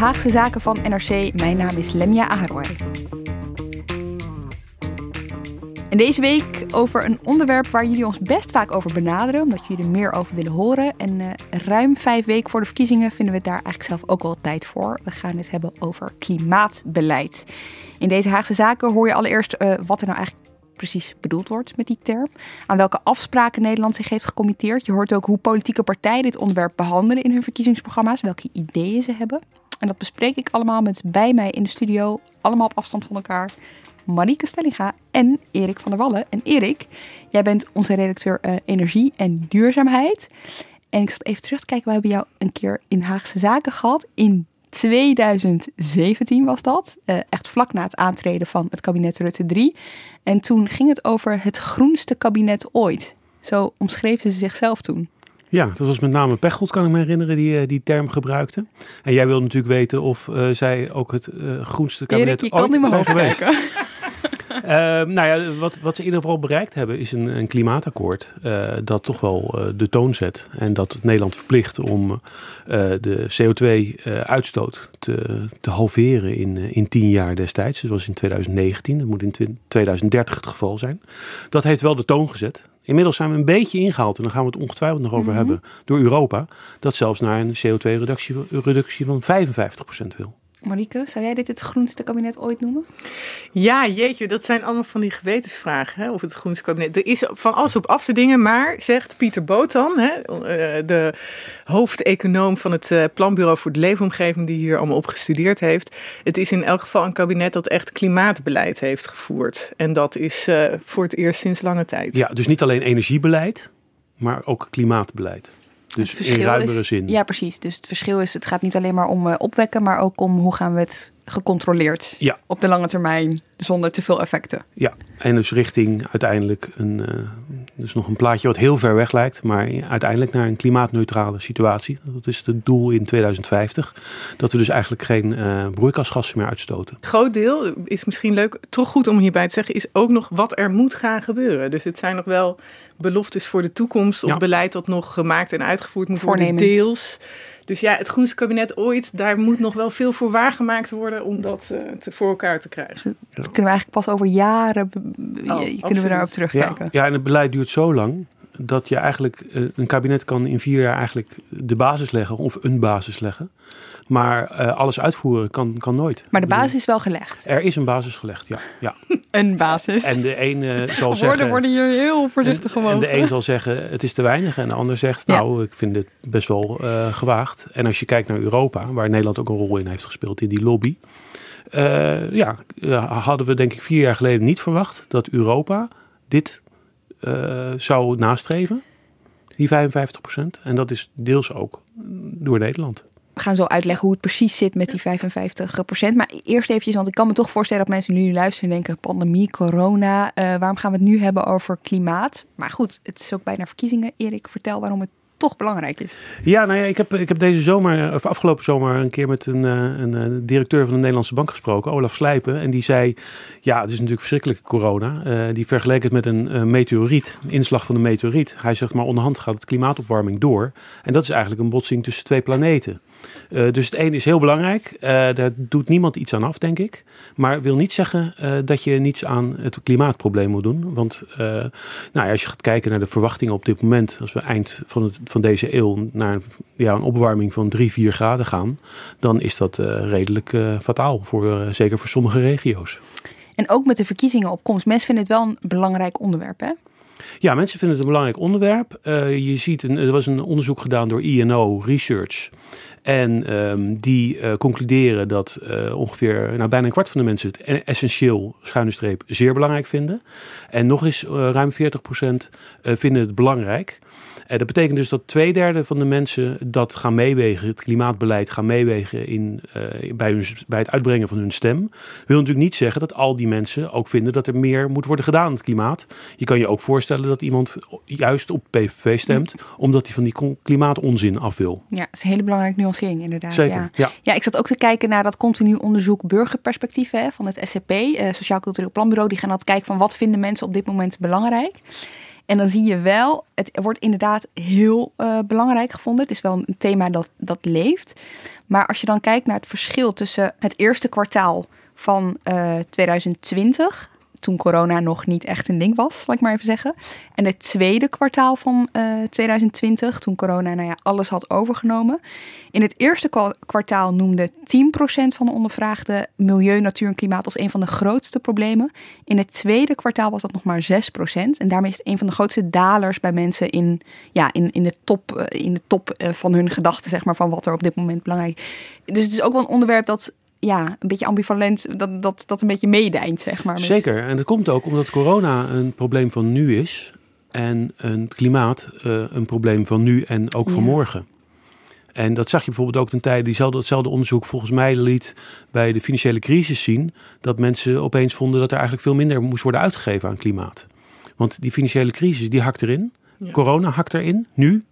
Haagse Zaken van NRC. Mijn naam is Lemia Aharoy. En deze week over een onderwerp waar jullie ons best vaak over benaderen, omdat jullie er meer over willen horen. En uh, ruim vijf weken voor de verkiezingen vinden we daar eigenlijk zelf ook wel tijd voor. We gaan het hebben over klimaatbeleid. In deze Haagse Zaken hoor je allereerst uh, wat er nou eigenlijk precies bedoeld wordt met die term. Aan welke afspraken Nederland zich heeft gecommitteerd. Je hoort ook hoe politieke partijen dit onderwerp behandelen in hun verkiezingsprogramma's. Welke ideeën ze hebben. En dat bespreek ik allemaal met bij mij in de studio. Allemaal op afstand van elkaar. Marieke Stellinga en Erik van der Wallen. En Erik, jij bent onze redacteur uh, Energie en Duurzaamheid. En ik zat even terug te kijken. We hebben jou een keer in Haagse Zaken gehad. In 2017 was dat. Uh, echt vlak na het aantreden van het kabinet Rutte 3. En toen ging het over het groenste kabinet ooit. Zo omschreven ze zichzelf toen. Ja, dat was met name Pechtold, kan ik me herinneren, die die term gebruikte. En jij wilde natuurlijk weten of uh, zij ook het uh, groenste kabinet Erik, je ooit kan zijn geweest. Uh, nou ja, wat, wat ze in ieder geval bereikt hebben is een, een klimaatakkoord dat toch wel de toon zet. En dat Nederland verplicht om de CO2-uitstoot te, te halveren in, in tien jaar destijds. Dat was in 2019, dat moet in 2030 het geval zijn. Dat heeft wel de toon gezet. Inmiddels zijn we een beetje ingehaald, en daar gaan we het ongetwijfeld nog over Mhm. hebben, door Europa. Dat zelfs naar een CO2-reductie reductie van 55% wil. Marieke, zou jij dit het groenste kabinet ooit noemen? Ja, jeetje, dat zijn allemaal van die gewetensvragen. Hè, of het groenste kabinet. Er is van alles op af te dingen, maar zegt Pieter Botan, hè, de hoofdeconoom van het Planbureau voor de Leefomgeving, die hier allemaal op gestudeerd heeft. Het is in elk geval een kabinet dat echt klimaatbeleid heeft gevoerd. En dat is uh, voor het eerst sinds lange tijd. Ja, dus niet alleen energiebeleid, maar ook klimaatbeleid. Dus in ruimere is, zin. Ja, precies. Dus het verschil is, het gaat niet alleen maar om uh, opwekken, maar ook om hoe gaan we het gecontroleerd ja. op de lange termijn zonder te veel effecten. Ja, en dus richting uiteindelijk een, uh, dus nog een plaatje wat heel ver weg lijkt, maar uiteindelijk naar een klimaatneutrale situatie. Dat is het doel in 2050. Dat we dus eigenlijk geen uh, broeikasgassen meer uitstoten. Groot deel is misschien leuk, toch goed om hierbij te zeggen, is ook nog wat er moet gaan gebeuren. Dus het zijn nog wel beloftes voor de toekomst of Ja. beleid dat nog gemaakt en uitgevoerd moet worden, deels. Dus ja, het groenste kabinet ooit, daar moet nog wel veel voor waargemaakt worden om dat uh, te, voor elkaar te krijgen. Dat kunnen we eigenlijk pas over jaren, oh, kunnen we daarop Ja, terugkijken. ja, en het beleid duurt zo lang dat je eigenlijk, uh, een kabinet kan in vier jaar eigenlijk de basis leggen of een basis leggen. Maar uh, alles uitvoeren kan, kan nooit. Maar de basis is wel gelegd. Er is een basis gelegd, ja. ja. Een basis. En de een uh, zal Woorden zeggen... worden hier heel voorzichtig en, gewogen. en de een zal zeggen, het is te weinig. En de ander zegt, Ja. nou, ik vind het best wel uh, gewaagd. En als je kijkt naar Europa, waar Nederland ook een rol in heeft gespeeld in die lobby. Uh, ja, hadden we denk ik vier jaar geleden niet verwacht dat Europa dit zou nastreven. Die 55 procent. En dat is deels ook door Nederland. We gaan zo uitleggen hoe het precies zit met die 55 procent. Maar eerst eventjes, want ik kan me toch voorstellen dat mensen nu luisteren en denken... pandemie, corona, uh, waarom gaan we het nu hebben over klimaat? Maar goed, het is ook bijna verkiezingen. Erik, vertel waarom het toch belangrijk is. Ja, nou ja, ik heb, ik heb deze zomer, of afgelopen zomer, een keer met een, een, een directeur van de Nederlandse Bank gesproken, Olaf Slijpen. En die zei: Ja, het is natuurlijk verschrikkelijk corona. Uh, die vergeleek het met een meteoriet, een inslag van een meteoriet. Hij zegt maar onderhand gaat het klimaatopwarming door. En dat is eigenlijk een botsing tussen twee planeten. Uh, dus het een is heel belangrijk. Uh, daar doet niemand iets aan af, denk ik. Maar wil niet zeggen uh, dat je niets aan het klimaatprobleem moet doen. Want nou ja, als je gaat kijken naar de verwachtingen op dit moment, als we eind van, het, van deze eeuw naar ja, een opwarming van 3, 4 graden gaan, dan is dat redelijk fataal, voor, zeker voor sommige regio's. En ook met de verkiezingen op komst. Mensen vinden het wel een belangrijk onderwerp, hè? Ja, mensen vinden het een belangrijk onderwerp. Uh, je ziet, er was een onderzoek gedaan door INO Research. En um, die uh, concluderen dat uh, ongeveer nou, bijna een kwart van de mensen het essentieel schuine streep zeer belangrijk vinden. En nog eens ruim 40% vinden het belangrijk. Uh, dat betekent dus dat twee derde van de mensen dat gaan meewegen, het klimaatbeleid gaan meewegen in, uh, bij, hun, bij het uitbrengen van hun stem. Wil natuurlijk niet zeggen dat al die mensen ook vinden dat er meer moet worden gedaan aan het klimaat. Je kan je ook voorstellen dat iemand juist op PVV stemt, omdat hij van die klimaatonzin af wil. Ja, dat is een hele belangrijke nuancering inderdaad. Zeker, ja. ja. ja. ik zat ook te kijken naar dat continu onderzoek burgerperspectieven van het SCP, uh, Sociaal Cultureel Planbureau. Die gaan altijd kijken van wat vinden mensen op dit moment belangrijk. En dan zie je wel, het wordt inderdaad heel uh, belangrijk gevonden. Het is wel een thema dat, dat leeft. Maar als je dan kijkt naar het verschil tussen het eerste kwartaal van uh, 2020 toen corona nog niet echt een ding was, laat ik maar even zeggen. En het tweede kwartaal van uh, 2020, toen corona nou ja, alles had overgenomen. In het eerste kwartaal noemde 10% van de ondervraagden milieu, natuur en klimaat als een van de grootste problemen. In het tweede kwartaal was dat nog maar 6%. En daarmee is het een van de grootste dalers bij mensen in, ja, in, in de top, uh, in de top uh, van hun gedachten, zeg maar, van wat er op dit moment belangrijk is. Dus het is ook wel een onderwerp dat ja, een beetje ambivalent, dat, dat, dat een beetje meedijnt, zeg maar. Met... Zeker, en dat komt ook omdat corona een probleem van nu is en het klimaat uh, een probleem van nu en ook van ja. morgen. En dat zag je bijvoorbeeld ook ten tijde, diezelfde, hetzelfde onderzoek volgens mij liet bij de financiële crisis zien, dat mensen opeens vonden dat er eigenlijk veel minder moest worden uitgegeven aan klimaat. Want die financiële crisis, die hakt erin. Ja. Corona hakt erin, nu.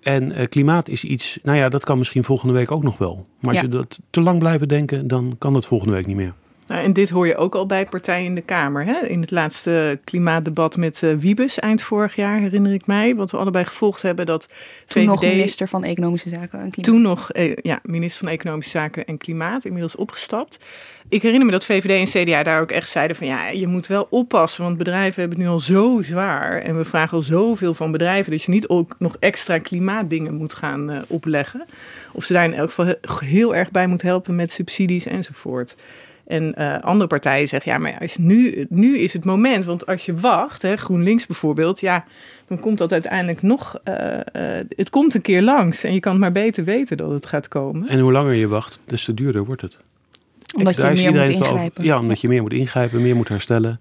En uh, klimaat is iets, nou ja, dat kan misschien volgende week ook nog wel. Maar als ja. je dat te lang blijven denken, dan kan dat volgende week niet meer. Nou, en dit hoor je ook al bij partijen in de Kamer. Hè? In het laatste klimaatdebat met uh, Wiebes eind vorig jaar, herinner ik mij. Wat we allebei gevolgd hebben. Dat toen VVD, nog minister van Economische Zaken en Klimaat. Toen nog eh, ja, minister van Economische Zaken en Klimaat. Inmiddels opgestapt. Ik herinner me dat VVD en CDA daar ook echt zeiden van... ja, je moet wel oppassen, want bedrijven hebben het nu al zo zwaar. En we vragen al zoveel van bedrijven... dat je niet ook nog extra klimaatdingen moet gaan uh, opleggen. Of ze daar in elk geval heel erg bij moet helpen met subsidies enzovoort. En uh, andere partijen zeggen, ja, maar is nu, nu is het moment. Want als je wacht, hè, GroenLinks bijvoorbeeld, ja, dan komt dat uiteindelijk nog... Uh, uh, het komt een keer langs en je kan het maar beter weten dat het gaat komen. En hoe langer je wacht, des te duurder wordt het. Omdat je meer moet ingrijpen. Over, ja, omdat je meer moet ingrijpen, meer moet herstellen.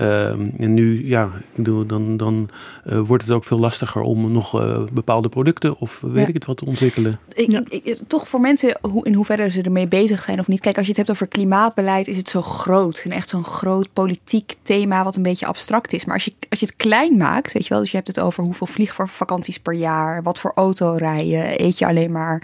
Um, en nu, ja, ik bedoel, dan, dan uh, wordt het ook veel lastiger om nog uh, bepaalde producten of weet ja. ik het wat te ontwikkelen. Ik, ja. ik, toch voor mensen hoe, in hoeverre ze ermee bezig zijn of niet. Kijk, als je het hebt over klimaatbeleid, is het zo groot. En echt zo'n groot politiek thema wat een beetje abstract is. Maar als je, als je het klein maakt, weet je wel, dus je hebt het over hoeveel vliegvakanties per jaar, wat voor auto rijden, eet je alleen maar.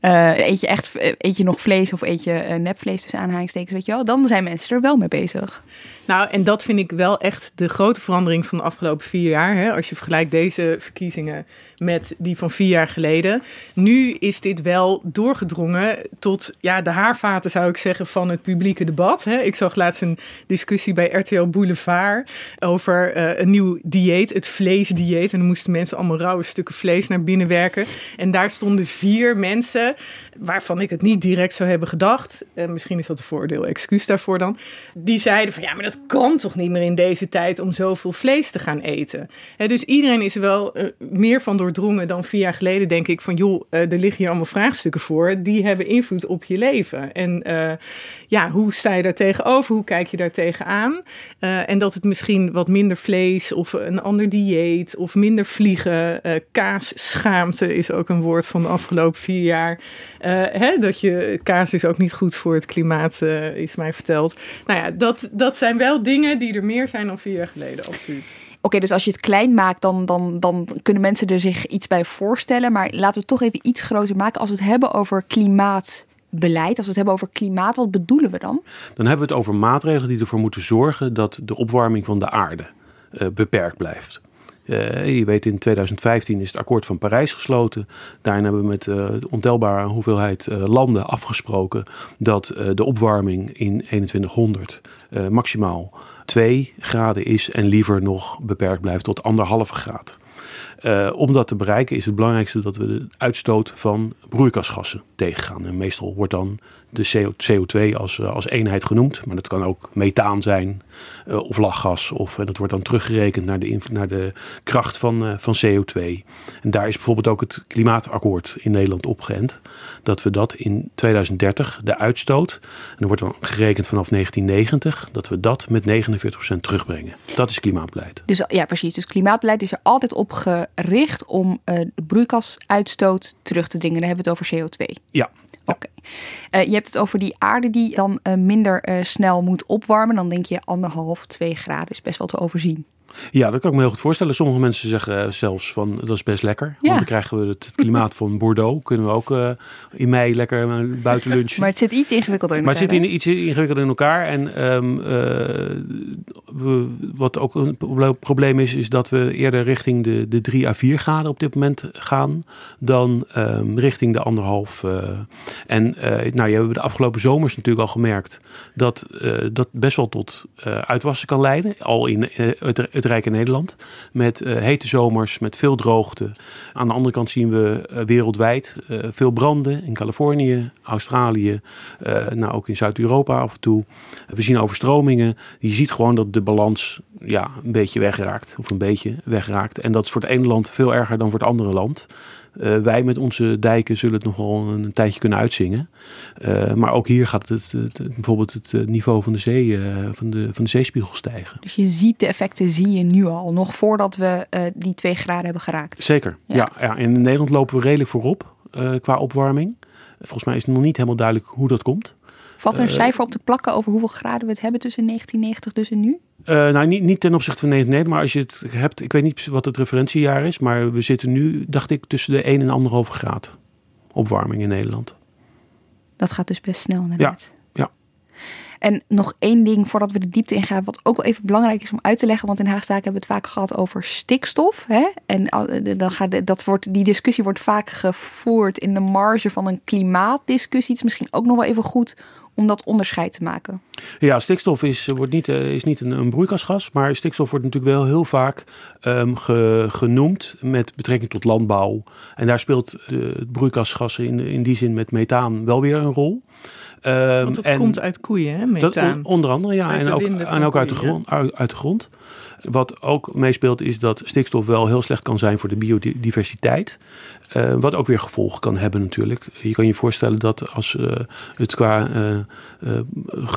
Uh, eet je echt eet je nog vlees of eet je uh, nepvlees tussen aanhalingstekens, weet je wel? Dan zijn mensen er wel mee bezig. Nou, en dat vind ik wel echt de grote verandering van de afgelopen vier jaar. Hè? Als je vergelijkt deze verkiezingen met die van vier jaar geleden. Nu is dit wel doorgedrongen tot ja, de haarvaten, zou ik zeggen, van het publieke debat. Hè? Ik zag laatst een discussie bij RTL Boulevard over een nieuw dieet, het vleesdieet. En dan moesten mensen allemaal rauwe stukken vlees naar binnen werken. En daar stonden vier mensen, waarvan ik het niet direct zou hebben gedacht. Uh, misschien is dat een voordeel, excuus daarvoor dan. Die zeiden van ja, maar dat kan toch niet meer in deze tijd om zoveel vlees te gaan eten. Dus iedereen is er wel uh, meer van doordrongen dan vier jaar geleden, denk ik. Van joh, uh, er liggen hier allemaal vraagstukken voor. Die hebben invloed op je leven. En ja, hoe sta je daar tegenover? Hoe kijk je daar tegenaan? en dat het misschien wat minder vlees of een ander dieet of minder vliegen. kaasschaamte is ook een woord van de afgelopen vier jaar. Hè, dat je kaas is ook niet goed voor het klimaat, is mij verteld. Nou ja, dat, dat zijn wel dingen die er meer zijn dan vier jaar geleden, absoluut. Oké, okay, dus als je het klein maakt, dan, dan, dan kunnen mensen er zich iets bij voorstellen. Maar laten we het toch even iets groter maken. Als we het hebben over klimaatbeleid, als we het hebben over klimaat, wat bedoelen we dan? Dan hebben we het over maatregelen die ervoor moeten zorgen dat de opwarming van de aarde uh, beperkt blijft. Uh, je weet, in 2015 is het akkoord van Parijs gesloten. Daarin hebben we met uh, ontelbare hoeveelheid uh, landen afgesproken dat de opwarming in 2100 maximaal 2 graden is en liever nog beperkt blijft tot anderhalve graad. Om dat te bereiken is het belangrijkste dat we de uitstoot van broeikasgassen tegengaan. En meestal wordt dan de CO2 als, als eenheid genoemd. Maar dat kan ook methaan zijn of lachgas. Of dat wordt dan teruggerekend naar de, naar de kracht van, van CO2. En daar is bijvoorbeeld ook het klimaatakkoord in Nederland opgeënt. Dat we dat in 2030, de uitstoot, en dan wordt dan gerekend vanaf 1990, dat we dat met 49% terugbrengen. Dat is klimaatbeleid. Dus ja, precies. Dus klimaatbeleid is er altijd op gericht om uh, de broeikasuitstoot terug te dringen. Dan hebben we het over CO2. Ja. Oké. Uh, je hebt het over die aarde die dan uh, minder snel moet opwarmen. Dan denk je anderhalf, twee graden is best wel te overzien. Ja, dat kan ik me heel goed voorstellen. Sommige mensen zeggen eh, zelfs van dat is best lekker. Want dan krijgen we het klimaat van Bordeaux. Kunnen we ook uh, in mei lekker uh, buiten lunchen. maar het zit iets ingewikkelder in elkaar. Maar het zit in, iets ingewikkelder in elkaar. En um, we, wat ook een probleem is, is dat we eerder richting de, de 3 à 4 graden op dit moment gaan. Dan um, richting de anderhalf. en nou, je hebt de afgelopen zomers natuurlijk al gemerkt dat dat best wel tot uitwassen kan leiden. Al in het, het rijke Nederland. Met uh, hete zomers, met veel droogte. Aan de andere kant zien we uh, wereldwijd uh, veel branden in Californië, Australië, nou ook in Zuid-Europa af en toe. We zien overstromingen. Je ziet gewoon dat de balans ja, een beetje wegraakt. Of een beetje wegraakt. En dat is voor het ene land veel erger dan voor het andere land. Uh, wij met onze dijken zullen het nog wel een, tijdje kunnen uitzingen. Uh, maar ook hier gaat het, het, bijvoorbeeld het eh, niveau van de, zee, van, de, van de zeespiegel stijgen. Dus je ziet de effecten zie je nu al, nog voordat we die twee graden hebben geraakt. Zeker, ja. ja, ja. In Nederland lopen we redelijk voorop qua opwarming. Volgens mij is het nog niet helemaal duidelijk hoe dat komt. Valt er een cijfer op te plakken over hoeveel graden we het hebben tussen 1990 dus en nu? Uh, nou, niet, niet ten opzichte van 1990, maar als je het hebt, ik weet niet wat het referentiejaar is, maar we zitten nu, dacht ik, tussen de 1 en 1,5 graad opwarming in Nederland. Dat gaat dus best snel inderdaad. Ja, ja. En nog één ding voordat we de diepte ingaan, wat ook wel even belangrijk is om uit te leggen, want in Haagzaken hebben we het vaak gehad over stikstof. Hè? En dan gaat, dat wordt, die discussie wordt vaak gevoerd in de marge van een klimaatdiscussie. Het is misschien ook nog wel even goed om dat onderscheid te maken? Ja, stikstof is, wordt niet, eh, is niet een, een broeikasgas, maar stikstof wordt natuurlijk wel heel vaak um, ge, genoemd met betrekking tot landbouw. En daar speelt het broeikasgas in, in die zin met methaan wel weer een rol. Um, Want dat komt uit koeien, hè, methaan? Dat, onder andere, ja. en ook, en ook uit, de grond, uit, uit de grond. Wat ook meespeelt is dat stikstof wel heel slecht kan zijn voor de biodiversiteit. Uh, wat ook weer gevolgen kan hebben natuurlijk. Je kan je voorstellen dat als uh, het qua uh,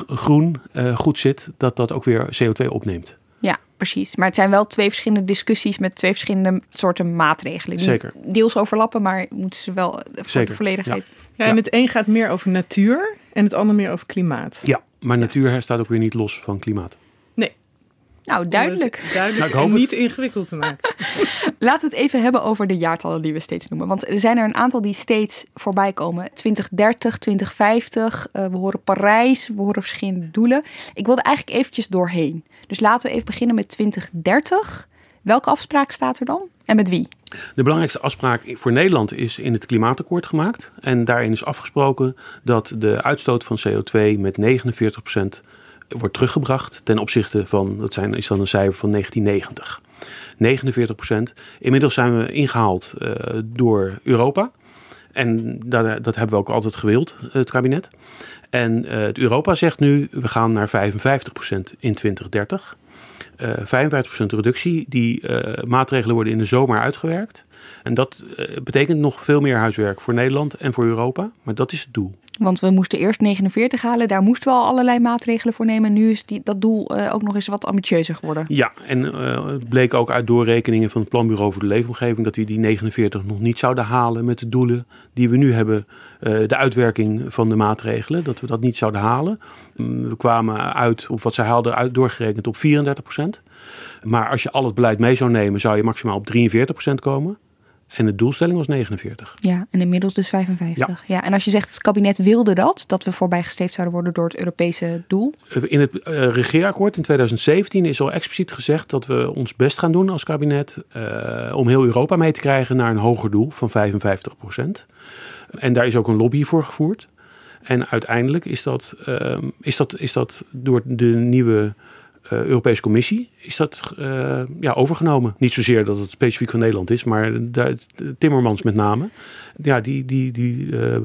groen goed zit, dat dat ook weer CO2 opneemt. Ja, precies. Maar het zijn wel twee verschillende discussies met twee verschillende soorten maatregelen. Die Zeker. deels overlappen, maar moeten ze wel voor Zeker. de volledigheid. Ja. ja, en het een gaat meer over natuur en het ander meer over klimaat. Ja, maar natuur staat ook weer niet los van klimaat. Nou, duidelijk. Duidelijk nou, en niet ingewikkeld te maken. Laten we het even hebben over de jaartallen die we steeds noemen. Want er zijn er een aantal die steeds voorbij komen. 2030, 2050, uh, we horen Parijs, we horen verschillende doelen. Ik wilde eigenlijk eventjes doorheen. Dus laten we even beginnen met 2030. Welke afspraak staat er dan? En met wie? De belangrijkste afspraak voor Nederland is in het klimaatakkoord gemaakt. En daarin is afgesproken dat de uitstoot van CO2 met 49 wordt teruggebracht ten opzichte van, dat zijn, is dan een cijfer van 1990. 49 procent. Inmiddels zijn we ingehaald uh, door Europa. En dat, dat, hebben we ook altijd gewild, het kabinet. En uh, het Europa zegt nu, we gaan naar 55 procent in 2030. Uh, 55% reductie. Die uh, maatregelen worden in de zomer uitgewerkt. En dat betekent nog veel meer huiswerk voor Nederland en voor Europa. Maar dat is het doel. Want we moesten eerst 49 halen, daar moesten we al allerlei maatregelen voor nemen. Nu is die, dat doel uh, ook nog eens wat ambitieuzer geworden. Ja, en uh, het bleek ook uit doorrekeningen van het Planbureau voor de Leefomgeving dat we die 49 nog niet zouden halen met de doelen die we nu hebben. Uh, de uitwerking van de maatregelen, dat we dat niet zouden halen. Um, we kwamen uit op wat zij haalden, uit, doorgerekend op 34 procent. Maar als je al het beleid mee zou nemen, zou je maximaal op 43 procent komen. En de doelstelling was 49. Ja, en inmiddels dus 55. Ja. en als je zegt het kabinet wilde dat, dat we voorbijgestreefd zouden worden door het Europese doel? In het uh, regeerakkoord in 2017 is al expliciet gezegd dat we ons best gaan doen als kabinet uh, om heel Europa mee te krijgen naar een hoger doel van 55 procent. En daar is ook een lobby voor gevoerd. En uiteindelijk is dat, uh, is dat, is dat door de nieuwe Europese Commissie is dat uh, ja, overgenomen. Niet zozeer dat het specifiek van Nederland is, maar Timmermans met name. Ja, die, die, die uh,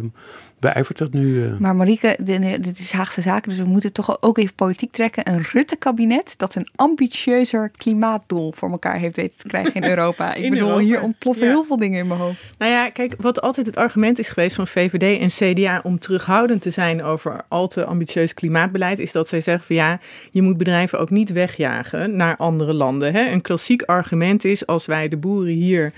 beijvert dat nu. Uh... Maar Marieke, dit is Haagse zaken, dus we moeten toch ook even politiek trekken. Een Rutte-kabinet dat een ambitieuzer klimaatdoel voor elkaar heeft weten te krijgen in Europa. Ik bedoel, hier ontploffen heel veel dingen in mijn hoofd. Nou ja, kijk, wat altijd het argument is geweest van VVD en CDA om terughoudend te zijn over al te ambitieus klimaatbeleid, is dat zij zeggen van ja, je moet bedrijven ook niet wegjagen naar andere landen. Hè? Een klassiek argument is als wij de boeren hier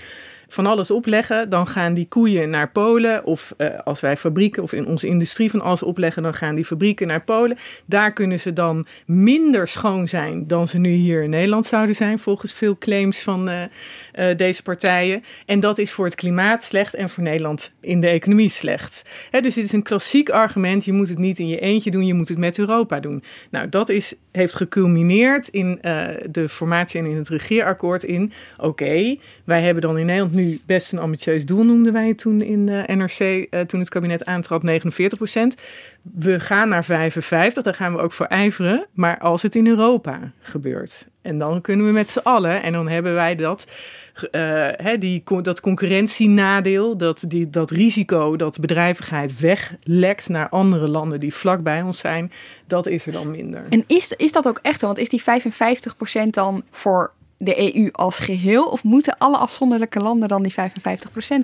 van alles opleggen, dan gaan die koeien naar Polen. Of uh, als wij fabrieken of in onze industrie van alles opleggen, dan gaan die fabrieken naar Polen. Daar kunnen ze dan minder schoon zijn dan ze nu hier in Nederland zouden zijn, volgens veel claims van uh, uh, deze partijen. En dat is voor het klimaat slecht en voor Nederland in de economie slecht. dus dit is een klassiek argument. Je moet het niet in je eentje doen, je moet het met Europa doen. Nou, dat is, heeft geculmineerd in de formatie en in het regeerakkoord in... oké, wij hebben dan in Nederland nu best een ambitieus doel, noemden wij het toen in de NRC, uh, toen het kabinet aantrad, 49 procent. We gaan naar 55, daar gaan we ook voor ijveren, maar als het in Europa gebeurt. En dan kunnen we met z'n allen, en dan hebben wij dat, uh, die, dat concurrentienadeel, dat, die, dat risico dat bedrijvigheid weglekt naar andere landen die vlakbij ons zijn, dat is er dan minder. En is, is dat ook echt? Want is die 55% dan voor de EU als geheel? Of moeten alle afzonderlijke landen dan die 55%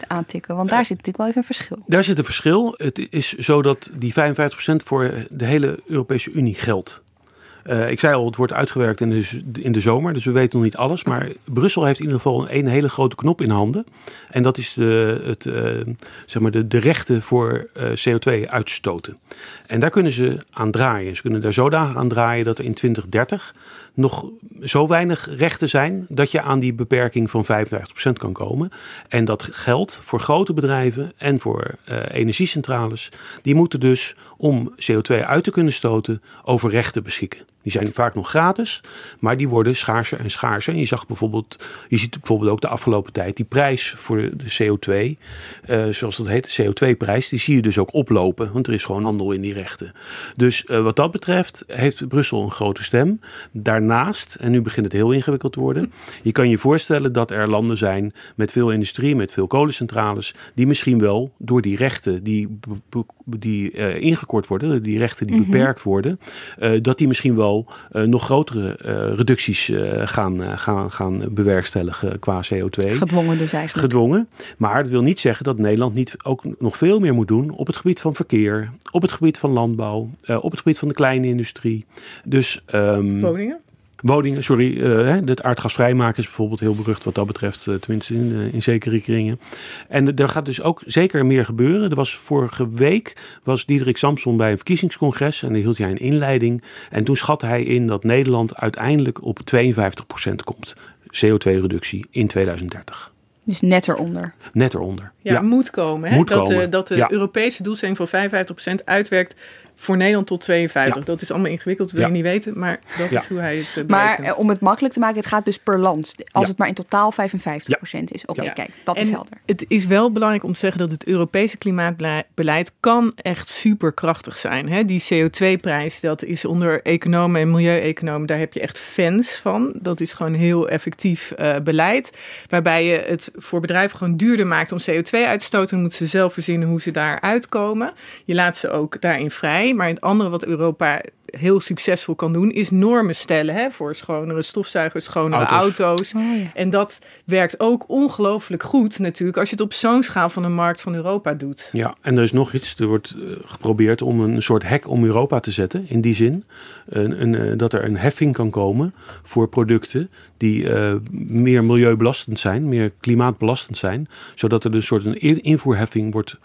aantikken? Want daar zit natuurlijk wel even een verschil. Daar zit een verschil. Het is zo dat die 55% voor de hele Europese Unie geldt. Uh, ik zei al, het wordt uitgewerkt in de, in de zomer, dus we weten nog niet alles. Maar Brussel heeft in ieder geval een, hele grote knop in handen. En dat is de, het, uh, zeg maar de, de rechten voor uh, eh, CO2 uitstoten. En daar kunnen ze aan draaien. Ze kunnen daar zodanig aan draaien dat er in 2030 nog zo weinig rechten zijn dat je aan die beperking van 55% kan komen. En dat geldt voor grote bedrijven en voor uh, energiecentrales. Die moeten dus om CO2 uit te kunnen stoten over rechten beschikken. Die zijn vaak nog gratis, maar die worden schaarser en schaarser. En je zag bijvoorbeeld, je ziet bijvoorbeeld ook de afgelopen tijd die prijs voor de CO2, uh, eh, zoals dat heet, de CO2-prijs, die zie je dus ook oplopen, want er is gewoon handel in die rechten. Dus uh, wat dat betreft heeft Brussel een grote stem. Daarnaast, en nu begint het heel ingewikkeld te worden, je kan je voorstellen dat er landen zijn met veel industrie, met veel kolencentrales, die misschien wel door die rechten die, die uh, ingekort worden, die rechten die mm -hmm. beperkt worden, dat die misschien wel uh, nog grotere uh, reducties uh, gaan, gaan, gaan bewerkstelligen qua CO2. Gedwongen dus eigenlijk. Gedwongen. Maar dat wil niet zeggen dat Nederland niet ook nog veel meer moet doen op het gebied van verkeer, op het gebied van landbouw, op het gebied van de kleine industrie. Dus, um, Woningen? Woningen, sorry, uh, het aardgasvrij maken is bijvoorbeeld heel berucht wat dat betreft, uh, tenminste in, uh, in zekere kringen. En er gaat dus ook zeker meer gebeuren. Er was vorige week was Diederik Samson bij een verkiezingscongres en dan hield hij een inleiding. En toen schatte hij in dat Nederland uiteindelijk op 52% komt. CO2-reductie in 2030. Dus net eronder. Net eronder. Ja, ja. moet komen. Hè? Moet dat, komen. dat de ja. Europese doelstelling van 55% uitwerkt voor Nederland tot 52. Dat is allemaal ingewikkeld, wil je niet weten, maar dat is hoe hij het uh, Maar eh, om het makkelijk te maken, het gaat dus per land. Als het maar in totaal 55% is. Oké, okay, kijk, dat en is helder. Het is wel belangrijk om te zeggen dat het Europese klimaatbeleid kan echt superkrachtig zijn. Hè? Die CO2-prijs, dat is onder economen en milieueconomen, daar heb je echt fans van. Dat is gewoon heel effectief uh, beleid. Waarbij je het voor bedrijven gewoon duurder maakt om CO2 uit te stoten. Dan moeten ze zelf verzinnen hoe ze daar uitkomen. Je laat ze ook daarin vrij. Maar het andere wat Europa heel succesvol kan doen, is normen stellen hè, voor schonere stofzuigers, schonere auto's. auto's. Oh, ja. En dat werkt ook ongelooflijk goed natuurlijk als je het op zo'n schaal van een markt van Europa doet. Ja, en er is nog iets. Er wordt uh, geprobeerd om een soort hek om Europa te zetten. In die zin een, een, uh, dat er een heffing kan komen voor producten die uh, meer milieubelastend zijn, meer klimaatbelastend zijn. Zodat er dus een soort een invoerheffing wordt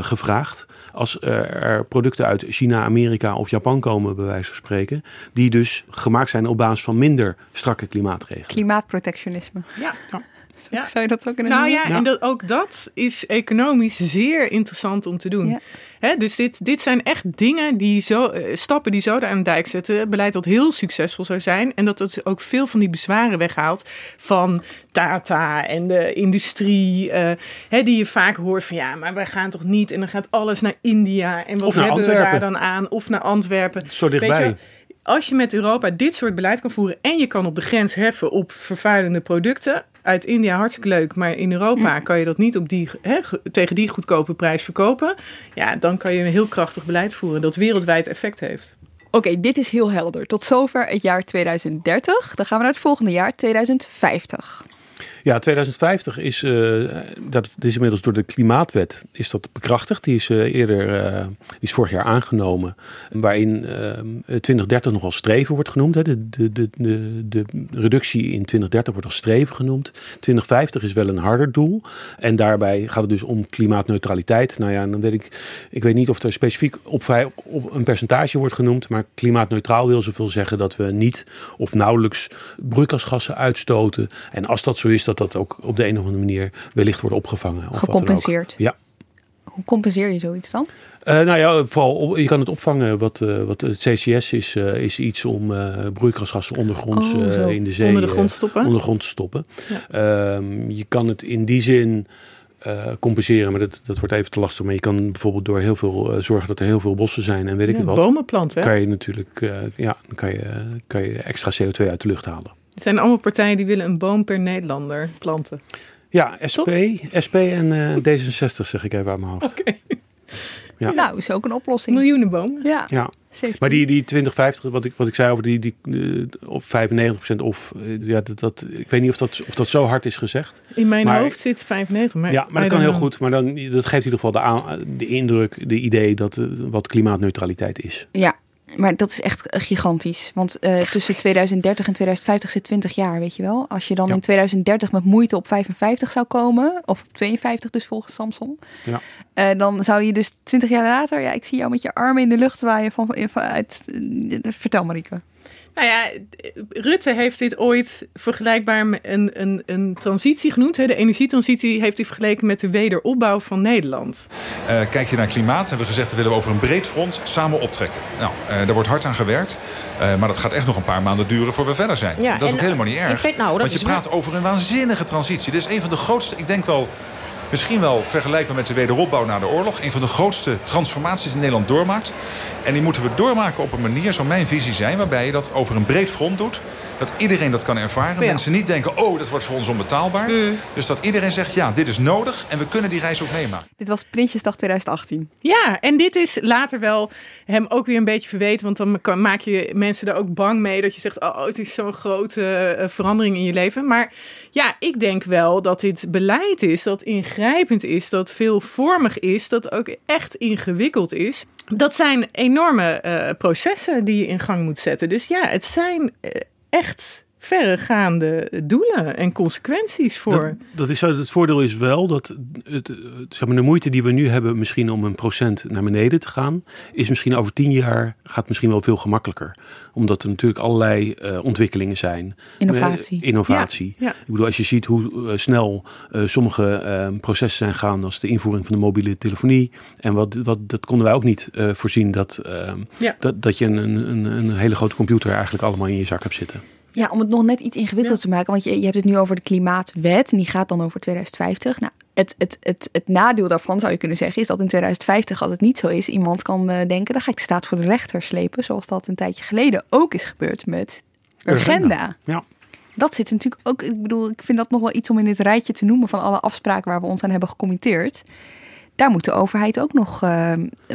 gevraagd als er producten uit China, Amerika of Japan komen bij wijze van spreken, die dus gemaakt zijn op basis van minder strakke klimaatregelen. Klimaatprotectionisme. Ja. ja. Ja. Zou je dat ook kunnen Nou ja, ja, en dat, ook dat is economisch zeer interessant om te doen. Ja. He, dus dit, dit zijn echt dingen die zo, uh, stappen die zo daar aan de dijk zetten. Beleid dat heel succesvol zou zijn. En dat het ook veel van die bezwaren weghaalt van Tata en de industrie. Uh, he, die je vaak hoort van ja, maar wij gaan toch niet. En dan gaat alles naar India. En wat hebben Antwerpen. we daar dan aan? Of naar Antwerpen. Zo dichtbij als je met Europa dit soort beleid kan voeren en je kan op de grens heffen op vervuilende producten. Uit India hartstikke leuk, maar in Europa kan je dat niet op die, hè, tegen die goedkope prijs verkopen. Ja, dan kan je een heel krachtig beleid voeren dat wereldwijd effect heeft. Oké, dit is heel helder. Tot zover het jaar 2030. Dan gaan we naar het volgende jaar, 2050. Ja, 2050 is, uh, dat is inmiddels door de Klimaatwet is dat bekrachtigd. Die is uh, eerder, uh, die is vorig jaar aangenomen. Waarin 2030 nogal streven wordt genoemd. Hè. De, de, de, de, de reductie in 2030 wordt als streven genoemd. 2050 is wel een harder doel. En daarbij gaat het dus om klimaatneutraliteit. Nou ja, dan weet ik, ik weet niet of er specifiek op, op een percentage wordt genoemd. Maar klimaatneutraal wil zoveel zeggen dat we niet of nauwelijks broeikasgassen uitstoten. En als dat zo is, dat dat ook op de een of andere manier wellicht wordt opgevangen. Of Gecompenseerd? Ja. Hoe compenseer je zoiets dan? Uh, nou ja, vooral je kan het opvangen. Wat, uh, wat het CCS is, uh, is iets om broeikasgassen ondergronds oh, in de zee onder de grond, stoppen. Onder de grond stoppen. Ja. Ehm, je kan het in die zin compenseren, maar dat, dat wordt even te lastig. Maar je kan bijvoorbeeld door heel veel zorgen dat er heel veel bossen zijn en weet ik het wat. Bomen planten. Kan je natuurlijk, ja, dan kan je, kan je extra CO2 uit de lucht halen. Het zijn allemaal partijen die willen een boom per Nederlander planten. Ja, SP, SP en uh, D66 zeg ik even uit mijn hoofd. Oké. Ja. Nou, is ook een oplossing. Miljoenenboom. Ja. ja. Maar die, die 2050, wat ik, wat ik zei over die, die uh, of 95% of, uh, ja, dat, dat, ik weet niet of dat, of dat zo hard is gezegd. In mijn maar, hoofd zit 95. Maar ja, maar dat kan heel goed. Maar dan, dat geeft in ieder geval de, aan, de indruk, de idee dat uh, wat klimaatneutraliteit is. Ja, maar dat is echt gigantisch. Want uh, tussen 2030 en 2050 zit 20 jaar, weet je wel. Als je dan ja. in 2030 met moeite op 55 zou komen, of op 52 dus volgens Samsung, ja. uh, dan zou je dus 20 jaar later, ja, ik zie jou met je armen in de lucht waaien van, uit. Uh, vertel Marieke. Nou ja, Rutte heeft dit ooit vergelijkbaar met een, een, een transitie genoemd. Hè. De energietransitie heeft hij vergeleken met de wederopbouw van Nederland. Uh, kijk je naar klimaat, hebben we gezegd dat willen we over een breed front samen optrekken. Nou, uh, daar wordt hard aan gewerkt. Uh, maar dat gaat echt nog een paar maanden duren voor we verder zijn. Ja, dat is ook helemaal niet erg. Ik weet, nou, want je praat wel... over een waanzinnige transitie. Dit is een van de grootste, ik denk wel misschien wel vergelijkbaar met de wederopbouw na de oorlog. Een van de grootste transformaties die Nederland doormaakt. En die moeten we doormaken op een manier, zou mijn visie zijn... waarbij je dat over een breed front doet. Dat iedereen dat kan ervaren. Ja. Mensen niet denken, oh, dat wordt voor ons onbetaalbaar. Mm. Dus dat iedereen zegt, ja, dit is nodig en we kunnen die reis ook meemaken. Dit was Prinsjesdag 2018. Ja, en dit is later wel hem ook weer een beetje verweten. Want dan maak je mensen er ook bang mee. Dat je zegt, oh, het is zo'n grote uh, verandering in je leven. Maar ja, ik denk wel dat dit beleid is, dat ingrijpend is, dat veelvormig is, dat ook echt ingewikkeld is. Dat zijn enorme uh, processen die je in gang moet zetten. Dus ja, het zijn uh, echt verregaande doelen en consequenties voor. Dat, dat is zo, het voordeel is wel dat het, zeg maar, de moeite die we nu hebben, misschien om een procent naar beneden te gaan, is misschien over tien jaar gaat misschien wel veel gemakkelijker. Omdat er natuurlijk allerlei uh, ontwikkelingen zijn. Innovatie. Uh, innovatie. Ja, ja. Ik bedoel, als je ziet hoe uh, snel sommige processen zijn gaan, als de invoering van de mobiele telefonie. En wat, wat dat konden wij ook niet voorzien dat, ja. dat, dat je een, een, een hele grote computer eigenlijk allemaal in je zak hebt zitten. Ja, om het nog net iets ingewikkelder ja. te maken. Want je, je hebt het nu over de klimaatwet. En die gaat dan over 2050. Nou, het, het, het, het nadeel daarvan zou je kunnen zeggen... is dat in 2050, als het niet zo is... iemand kan uh, denken, dan ga ik de staat voor de rechter slepen. Zoals dat een tijdje geleden ook is gebeurd met Urgenda. Ja. Dat zit natuurlijk ook... Ik bedoel, ik vind dat nog wel iets om in dit rijtje te noemen... van alle afspraken waar we ons aan hebben gecommitteerd. Daar moet de overheid ook nog uh,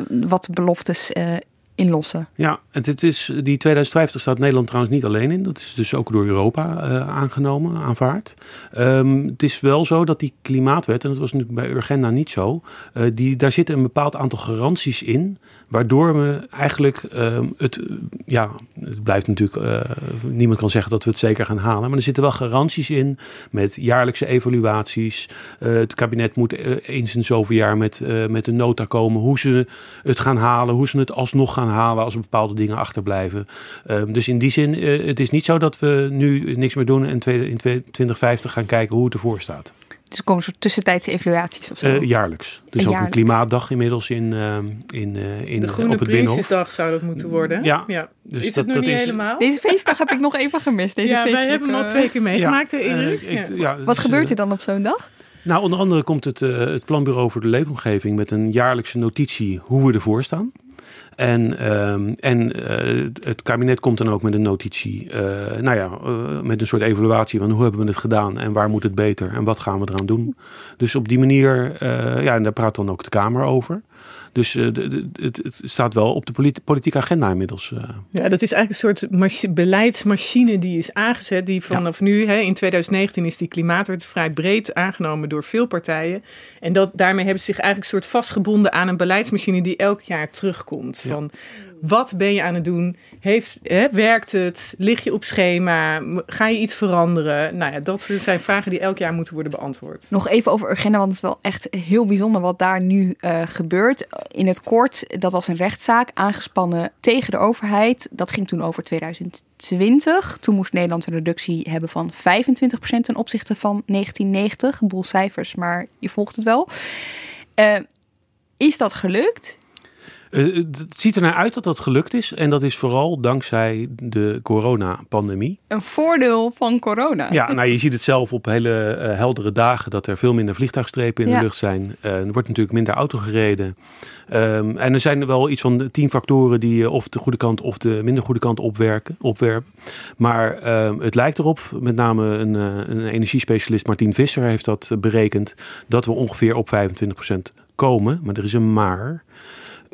wat beloftes uh, inlossen. Ja, en het is, die 2050 staat Nederland trouwens niet alleen in. Dat is dus ook door Europa uh, aangenomen, aanvaard. Um, het is wel zo dat die klimaatwet, en dat was natuurlijk bij Urgenda niet zo, uh, die, daar zitten een bepaald aantal garanties in, waardoor we eigenlijk uh, het, ja, het blijft natuurlijk, uh, niemand kan zeggen dat we het zeker gaan halen, maar er zitten wel garanties in met jaarlijkse evaluaties. Het kabinet moet eens in zoveel jaar met, met een nota komen hoe ze het gaan halen, hoe ze het alsnog gaan halen als er bepaalde dingen achterblijven. Um, dus in die zin, uh, het is niet zo dat we nu niks meer doen en in 2050 gaan kijken hoe het ervoor staat. Dus er komen soort tussentijdse evaluaties of zo? Uh, jaarlijks. Dus Een ook een klimaatdag inmiddels in, uh, in, uh, in De Groene op het Binnenhof. Prinsjesdag zou dat moeten worden. Ja. ja. Dus is dat, het nog dat niet is, helemaal? Deze feestdag heb ik nog even gemist. Deze ja, wij hebben hem al twee keer meegemaakt. Ja, eh, Ja. ja, Wat dus, gebeurt eh, er dan op zo'n dag? Nou, onder andere komt het, uh, het Planbureau voor de Leefomgeving met een jaarlijkse notitie hoe we ervoor staan. En, ehm, en eh, het kabinet komt dan ook met een notitie. Uh, nou ja, uh, met een soort evaluatie van hoe hebben we het gedaan en waar moet het beter en wat gaan we eraan doen. Dus op die manier, ja, en daar praat dan ook de Kamer over. Dus uh, de, het, het, staat wel op de politieke agenda inmiddels. Uh. Ja, dat is eigenlijk een soort beleidsmachine die is aangezet. Die vanaf ja. nu, hè, in 2019 is die klimaatwet vrij breed aangenomen door veel partijen. En dat, daarmee hebben ze zich eigenlijk een soort vastgebonden aan een beleidsmachine die elk jaar terugkomt. Ja. Van wat ben je aan het doen? Heeft, hè, werkt het? Lig je op schema? Ga je iets veranderen? Nou ja, dat zijn vragen die elk jaar moeten worden beantwoord. Nog even over Urgenda, want het is wel echt heel bijzonder wat daar nu uh, gebeurt. In het kort, dat was een rechtszaak aangespannen tegen de overheid. Dat ging toen over 2020. Toen moest Nederland een reductie hebben van 25% ten opzichte van 1990. Een boel cijfers, maar je volgt het wel. Uh, is dat gelukt? Uh, het ziet er naar uit dat dat gelukt is. En dat is vooral dankzij de coronapandemie. Een voordeel van corona. Ja, nou, je ziet het zelf op hele uh, heldere dagen dat er veel minder vliegtuigstrepen in ja. de lucht zijn. Uh, er wordt natuurlijk minder auto gereden. Um, en er zijn er wel iets van tien factoren die of de goede kant of de minder goede kant opwerken, opwerpen. Maar um, het lijkt erop, met name een, een energiespecialist Martin Visser heeft dat berekend, dat we ongeveer op 25% komen. Maar er is een maar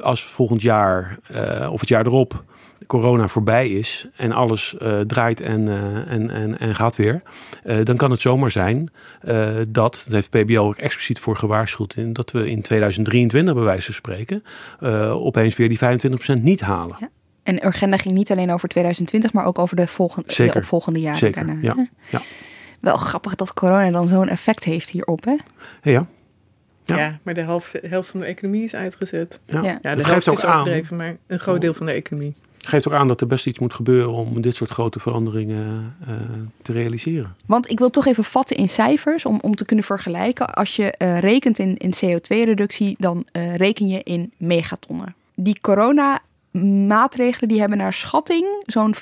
als volgend jaar uh, of het jaar erop corona voorbij is en alles uh, draait en, uh, en, en, en gaat weer, dan kan het zomaar zijn dat, dat heeft PBL ook expliciet voor gewaarschuwd, in, dat we in 2023 bij wijze van spreken opeens weer die 25% niet halen. Ja. En Urgenda ging niet alleen over 2020, maar ook over de, volgende, Zeker. de opvolgende jaren Zeker. daarna. Ja. ja. Wel grappig dat corona dan zo'n effect heeft hierop, hè? Ja. Ja. ja, maar de helft, helft van de economie is uitgezet. Ja, ja de het helft geeft ook is aan. maar een groot deel van de economie. Geeft ook aan dat er best iets moet gebeuren om dit soort grote veranderingen uh, te realiseren. Want ik wil toch even vatten in cijfers om, om te kunnen vergelijken. Als je uh, rekent in, in CO2-reductie, dan uh, reken je in megatonnen. Die corona-maatregelen die hebben naar schatting zo'n 5,4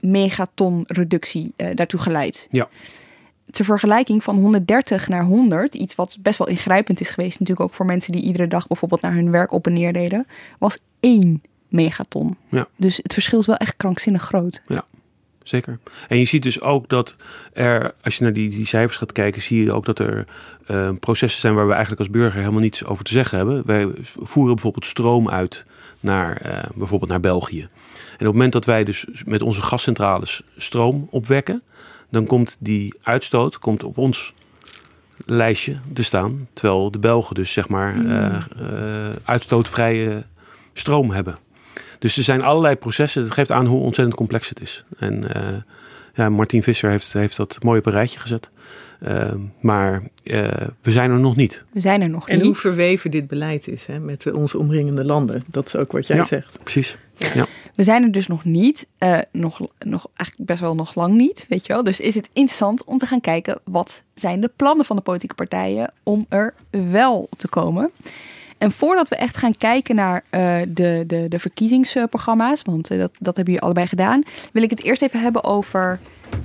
megaton reductie daartoe geleid. Ja ter vergelijking van 130 naar 100, iets wat best wel ingrijpend is geweest, natuurlijk ook voor mensen die iedere dag bijvoorbeeld naar hun werk op en neer deden, was 1 megaton. Ja. Dus het verschil is wel echt krankzinnig groot. Ja, zeker. En je ziet dus ook dat er, als je naar die, die cijfers gaat kijken, zie je ook dat er uh, processen zijn waar we eigenlijk als burger helemaal niets over te zeggen hebben. Wij voeren bijvoorbeeld stroom uit naar uh, bijvoorbeeld naar België. En op het moment dat wij dus met onze gascentrales stroom opwekken, dan komt die uitstoot komt op ons lijstje te staan. Terwijl de Belgen dus zeg maar mm. uh, uh, uitstootvrije stroom hebben. Dus er zijn allerlei processen. Het geeft aan hoe ontzettend complex het is. En uh, ja, Martin Visser heeft, heeft dat mooi op een rijtje gezet. Maar we zijn er nog niet. We zijn er nog en niet. En hoe verweven dit beleid is hè, met onze omringende landen. Dat is ook wat jij ja, zegt. Precies. Ja. We zijn er dus nog niet, uh, nog, nog eigenlijk best wel nog lang niet, weet je wel. Dus is het interessant om te gaan kijken wat zijn de plannen van de politieke partijen om er wel te komen. En voordat we echt gaan kijken naar uh, de, de, de verkiezingsprogramma's, want uh, dat, dat hebben jullie allebei gedaan, wil ik het eerst even hebben over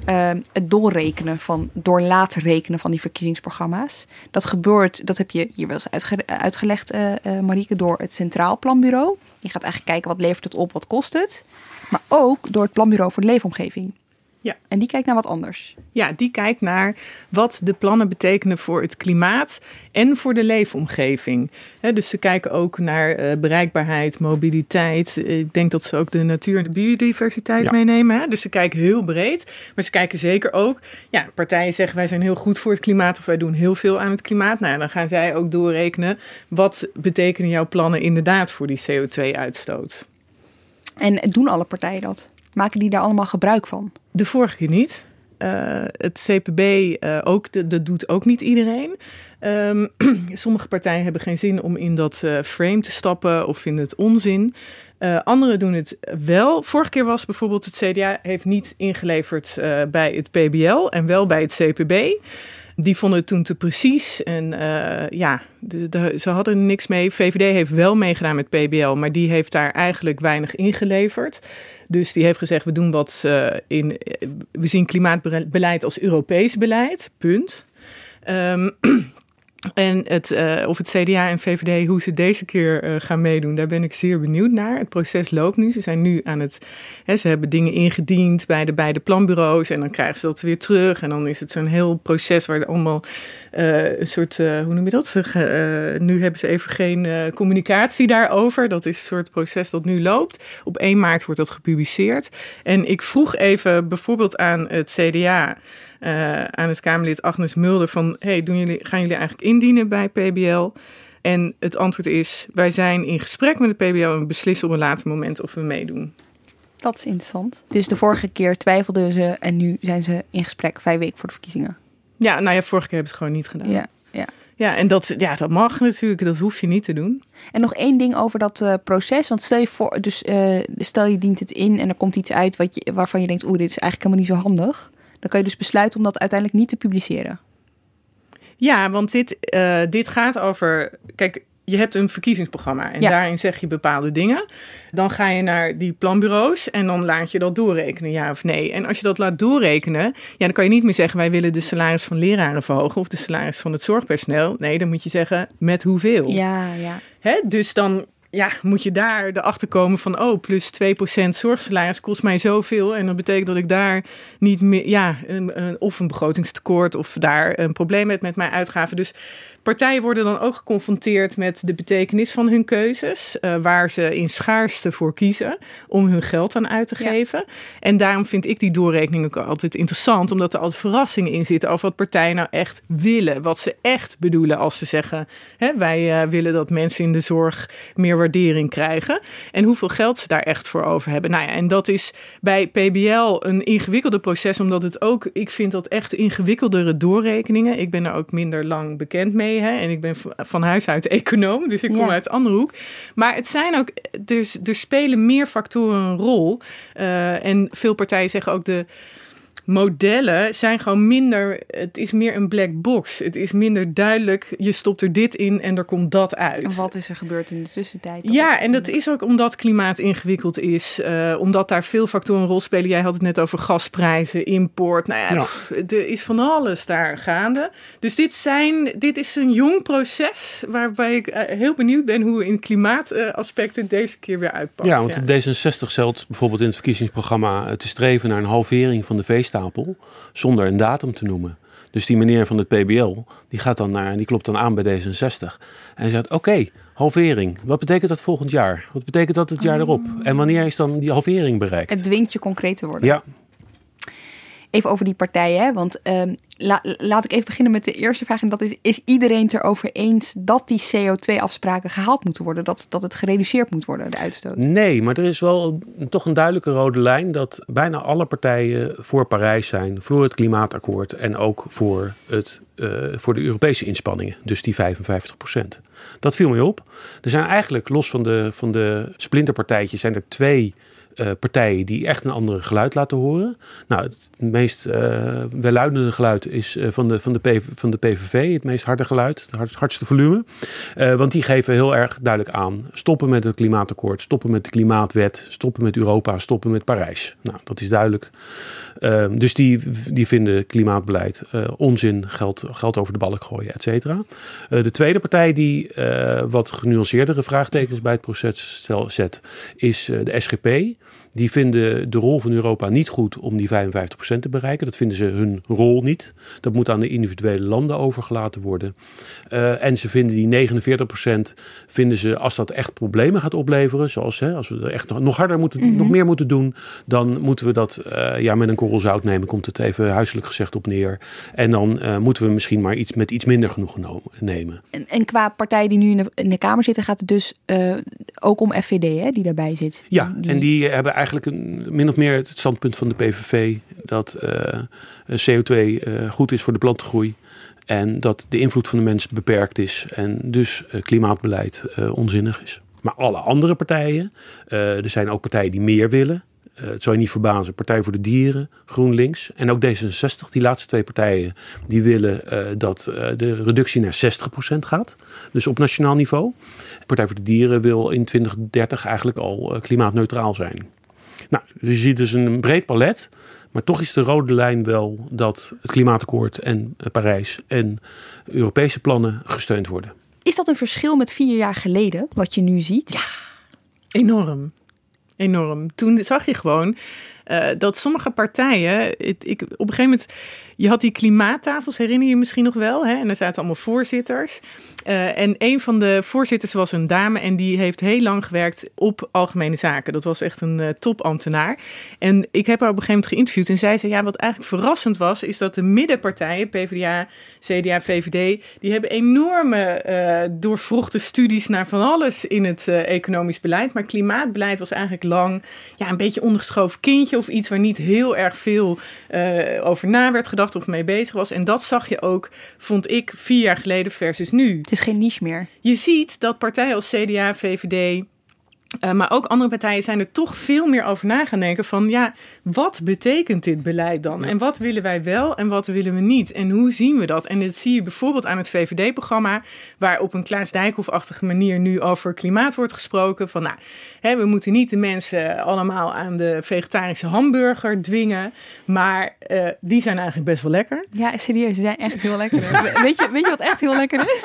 uh, het doorrekenen van, door laten rekenen van die verkiezingsprogramma's. Dat gebeurt, dat heb je hier wel eens uitge uitgelegd, uh, Marieke, door het Centraal Planbureau. Je gaat eigenlijk kijken wat levert het op, wat kost het. Maar ook door het Planbureau voor de Leefomgeving. Ja. En die kijkt naar wat anders. Ja, die kijkt naar wat de plannen betekenen voor het klimaat en voor de leefomgeving. He, dus ze kijken ook naar uh, bereikbaarheid, mobiliteit. Ik denk dat ze ook de natuur en de biodiversiteit ja. meenemen. He. Dus ze kijken heel breed. Maar ze kijken zeker ook, ja, partijen zeggen wij zijn heel goed voor het klimaat of wij doen heel veel aan het klimaat. Nou, dan gaan zij ook doorrekenen wat betekenen jouw plannen inderdaad voor die CO2-uitstoot. En doen alle partijen dat? Maken die daar allemaal gebruik van? De vorige keer niet. Uh, het CPB uh, ook, dat, doet ook niet iedereen. Um, sommige partijen hebben geen zin om in dat uh, frame te stappen of vinden het onzin. anderen doen het wel. Vorige keer was bijvoorbeeld het CDA heeft niet ingeleverd bij het PBL en wel bij het CPB. Die vonden het toen te precies. En ja, ze hadden niks mee. VVD heeft wel meegedaan met PBL, maar die heeft daar eigenlijk weinig ingeleverd. Dus die heeft gezegd: we doen wat uh, in. We zien klimaatbeleid als Europees beleid. Punt. Um, En het, uh, of het CDA en VVD, hoe ze deze keer uh, gaan meedoen, daar ben ik zeer benieuwd naar. Het proces loopt nu. Ze zijn nu aan het. Hè, ze hebben dingen ingediend bij de beide planbureaus. En dan krijgen ze dat weer terug. En dan is het zo'n heel proces waar allemaal uh, een soort. hoe noem je dat? nu hebben ze even geen communicatie daarover. Dat is een soort proces dat nu loopt. Op 1 maart wordt dat gepubliceerd. En ik vroeg even bijvoorbeeld aan het CDA. Uh, aan het Kamerlid Agnes Mulder van... Hey, doen jullie, gaan jullie eigenlijk indienen bij PBL? En het antwoord is, wij zijn in gesprek met de PBL... en beslissen op een later moment of we meedoen. Dat is interessant. Dus de vorige keer twijfelden ze en nu zijn ze in gesprek vijf weken voor de verkiezingen. Ja, nou ja, vorige keer hebben ze het gewoon niet gedaan. Ja, ja. Ja, en dat, ja, dat mag natuurlijk, dat hoef je niet te doen. En nog één ding over dat uh, proces. Want stel je voor, dus uh, stel je dient het in en er komt iets uit wat je, waarvan je denkt, oeh, dit is eigenlijk helemaal niet zo handig dan kan je dus besluiten om dat uiteindelijk niet te publiceren. Ja, want dit, uh, dit gaat over. Kijk, je hebt een verkiezingsprogramma en daarin zeg je bepaalde dingen. Dan ga je naar die planbureaus en dan laat je dat doorrekenen, ja of nee. En als je dat laat doorrekenen, ja, dan kan je niet meer zeggen: wij willen de salaris van leraren verhogen of de salaris van het zorgpersoneel. Nee, dan moet je zeggen: met hoeveel? Ja, ja. Hè? Dus dan ja, moet je daar erachter komen van, oh, plus 2% zorgsalaris kost mij zoveel. En dat betekent dat ik daar niet meer, ja, een, een, of een begrotingstekort of daar een probleem heb met mijn uitgaven. Dus Partijen worden dan ook geconfronteerd met de betekenis van hun keuzes, uh, waar ze in schaarste voor kiezen om hun geld aan uit te geven. En daarom vind ik die doorrekening ook altijd interessant, omdat er altijd verrassingen in zitten over wat partijen nou echt willen, wat ze echt bedoelen als ze zeggen: hè, wij uh, willen dat mensen in de zorg meer waardering krijgen en hoeveel geld ze daar echt voor over hebben. Nou ja, en dat is bij PBL een ingewikkelde proces, omdat het ook, ik vind dat echt ingewikkeldere doorrekeningen. Ik ben er ook minder lang bekend mee. Hè? En ik ben van huis uit econoom, dus ik kom uit andere hoek. Maar het zijn ook, dus, er spelen meer factoren een rol. Uh, en veel partijen zeggen ook de modellen zijn gewoon minder. Het is meer een black box. Het is minder duidelijk. Je stopt er dit in en er komt dat uit. En wat is er gebeurd in de tussentijd? ja, en dat is ook omdat klimaat ingewikkeld is. Uh, omdat daar veel factoren een rol spelen. Jij had het net over gasprijzen, import. Nou ja, er is van alles daar gaande. Dus dit, zijn, dit is een jong proces waarbij ik uh, heel benieuwd ben hoe in klimaataspecten deze keer weer uitpakt. Ja, want ja. D66 stelt bijvoorbeeld in het verkiezingsprogramma te streven naar een halvering van de veestapel zonder een datum te noemen. Dus die meneer van het PBL, die gaat dan naar en die klopt dan aan bij D66. En zegt: Oké, halvering. Wat betekent dat volgend jaar? Wat betekent dat het jaar erop? En wanneer is dan die halvering bereikt? Het dwingt je concreet te worden. Ja, Even over die partijen, hè? want uh, laat ik even beginnen met de eerste vraag. En dat is, is iedereen het erover eens dat die CO2-afspraken gehaald moeten worden? Dat, dat het gereduceerd moet worden, de uitstoot? Nee, maar er is wel toch een duidelijke rode lijn dat bijna alle partijen voor Parijs zijn, voor het klimaatakkoord en ook voor, het, uh, voor de Europese inspanningen, dus die 55 procent. Dat viel mij op. Er zijn eigenlijk, los van de, van de splinterpartijtjes, zijn er twee uh, partijen die echt een andere geluid laten horen. Nou, het meest uh, welluidende geluid is uh, van, de, van, de PV, van de PVV, het meest harde geluid, het hardste volume. want die geven heel erg duidelijk aan: stoppen met het klimaatakkoord, stoppen met de klimaatwet, stoppen met Europa, stoppen met Parijs. Nou, dat is duidelijk. Ehm, dus die, die vinden klimaatbeleid onzin, geld, geld over de balk gooien, et cetera. de tweede partij die wat genuanceerdere vraagtekens bij het proces zet, is de SGP. Die vinden de rol van Europa niet goed om die 55% te bereiken. Dat vinden ze hun rol niet. Dat moet aan de individuele landen overgelaten worden. Uh, en ze vinden die 49% vinden ze als dat echt problemen gaat opleveren, zoals hè, als we er echt nog, nog harder moeten, mm -hmm. nog meer moeten doen, dan moeten we dat uh, ja, met een korrel zout nemen. Komt het even huiselijk gezegd op neer. En dan uh, moeten we misschien maar iets met iets minder genoeg nemen. En, en qua partijen die nu in de, in de Kamer zitten, gaat het dus ook om FVD, hè, die daarbij zit. Ja, die... en die hebben eigenlijk een, min of meer het standpunt van de PVV dat uh, CO2 uh, goed is voor de plantengroei. En dat de invloed van de mens beperkt is en dus uh, klimaatbeleid onzinnig is. Maar alle andere partijen, er zijn ook partijen die meer willen. Het zou je niet verbazen, Partij voor de Dieren, GroenLinks en ook D66. Die laatste twee partijen die willen dat de reductie naar 60% gaat. Dus op nationaal niveau. Partij voor de Dieren wil in 2030 eigenlijk al klimaatneutraal zijn. Nou, je ziet dus een breed palet. Maar toch is de rode lijn wel dat het klimaatakkoord en uh, Parijs en Europese plannen gesteund worden. Is dat een verschil met vier jaar geleden, wat je nu ziet? Ja, enorm. Enorm. Toen zag je gewoon uh, dat sommige partijen. Het, ik, op een gegeven moment. Je had die klimaattafels, herinner je, je misschien nog wel? Hè? En er zaten allemaal voorzitters. Uh, en een van de voorzitters was een dame en die heeft heel lang gewerkt op algemene zaken. Dat was echt een uh, topambtenaar. En ik heb haar op een gegeven moment geïnterviewd en zij zei, ja, wat eigenlijk verrassend was, is dat de middenpartijen, PvdA, CDA, VVD, die hebben enorme uh, doorvrochte studies naar van alles in het economisch beleid. Maar klimaatbeleid was eigenlijk lang ja, een beetje ondergeschoven kindje of iets waar niet heel erg veel over na werd gedacht of mee bezig was. En dat zag je ook, vond ik, vier jaar geleden versus nu is geen niche meer. Je ziet dat partijen als CDA, VVD, uh, maar ook andere partijen zijn er toch veel meer over na gaan denken van ja, wat betekent dit beleid dan? En wat willen wij wel en wat willen we niet? En hoe zien we dat? En dit zie je bijvoorbeeld aan het VVD-programma, waar op een Klaas Dijkhoff-achtige manier nu over klimaat wordt gesproken. Van nou, hè, we moeten niet de mensen allemaal aan de vegetarische hamburger dwingen, maar uh, die zijn eigenlijk best wel lekker. Ja, serieus, ze zijn echt heel lekker. weet, je, weet je wat echt heel lekker is?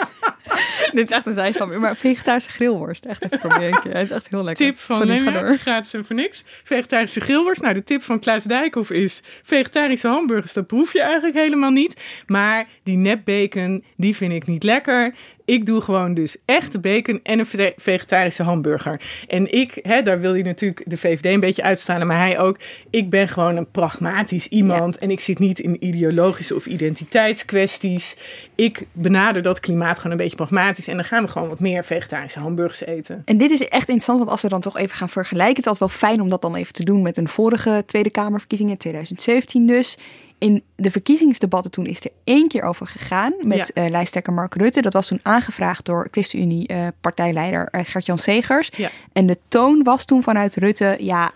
dit is echt een zijstap, maar vegetarische grillworst, echt even proberen. Het is echt heel lekker. Tip van Sorry, gaat ze voor niks. Vegetarische grillworst. Nou, de tip van Klaas Dijkhoff is vegetarische hamburgers. Dat proef je eigenlijk helemaal niet. Maar die nepbacon, die vind ik niet lekker. Ik doe gewoon dus echte bacon en een vegetarische hamburger. En ik, hè, daar wil je natuurlijk de VVD een beetje uitstralen, maar hij ook. Ik ben gewoon een pragmatisch iemand en ik zit niet in ideologische of identiteitskwesties. Ik benader dat klimaat gewoon een beetje pragmatisch en dan gaan we gewoon wat meer vegetarische hamburgers eten. En dit is echt interessant, want als we dan toch even gaan vergelijken, het is altijd wel fijn om dat dan even te doen met een vorige Tweede Kamerverkiezingen, 2017 dus in de verkiezingsdebatten toen is er één keer over gegaan met ja. uh, lijsttrekker Mark Rutte. Dat was toen aangevraagd door ChristenUnie uh, partijleider uh, Gert-Jan Segers. Ja. En de toon was toen vanuit Rutte, ja,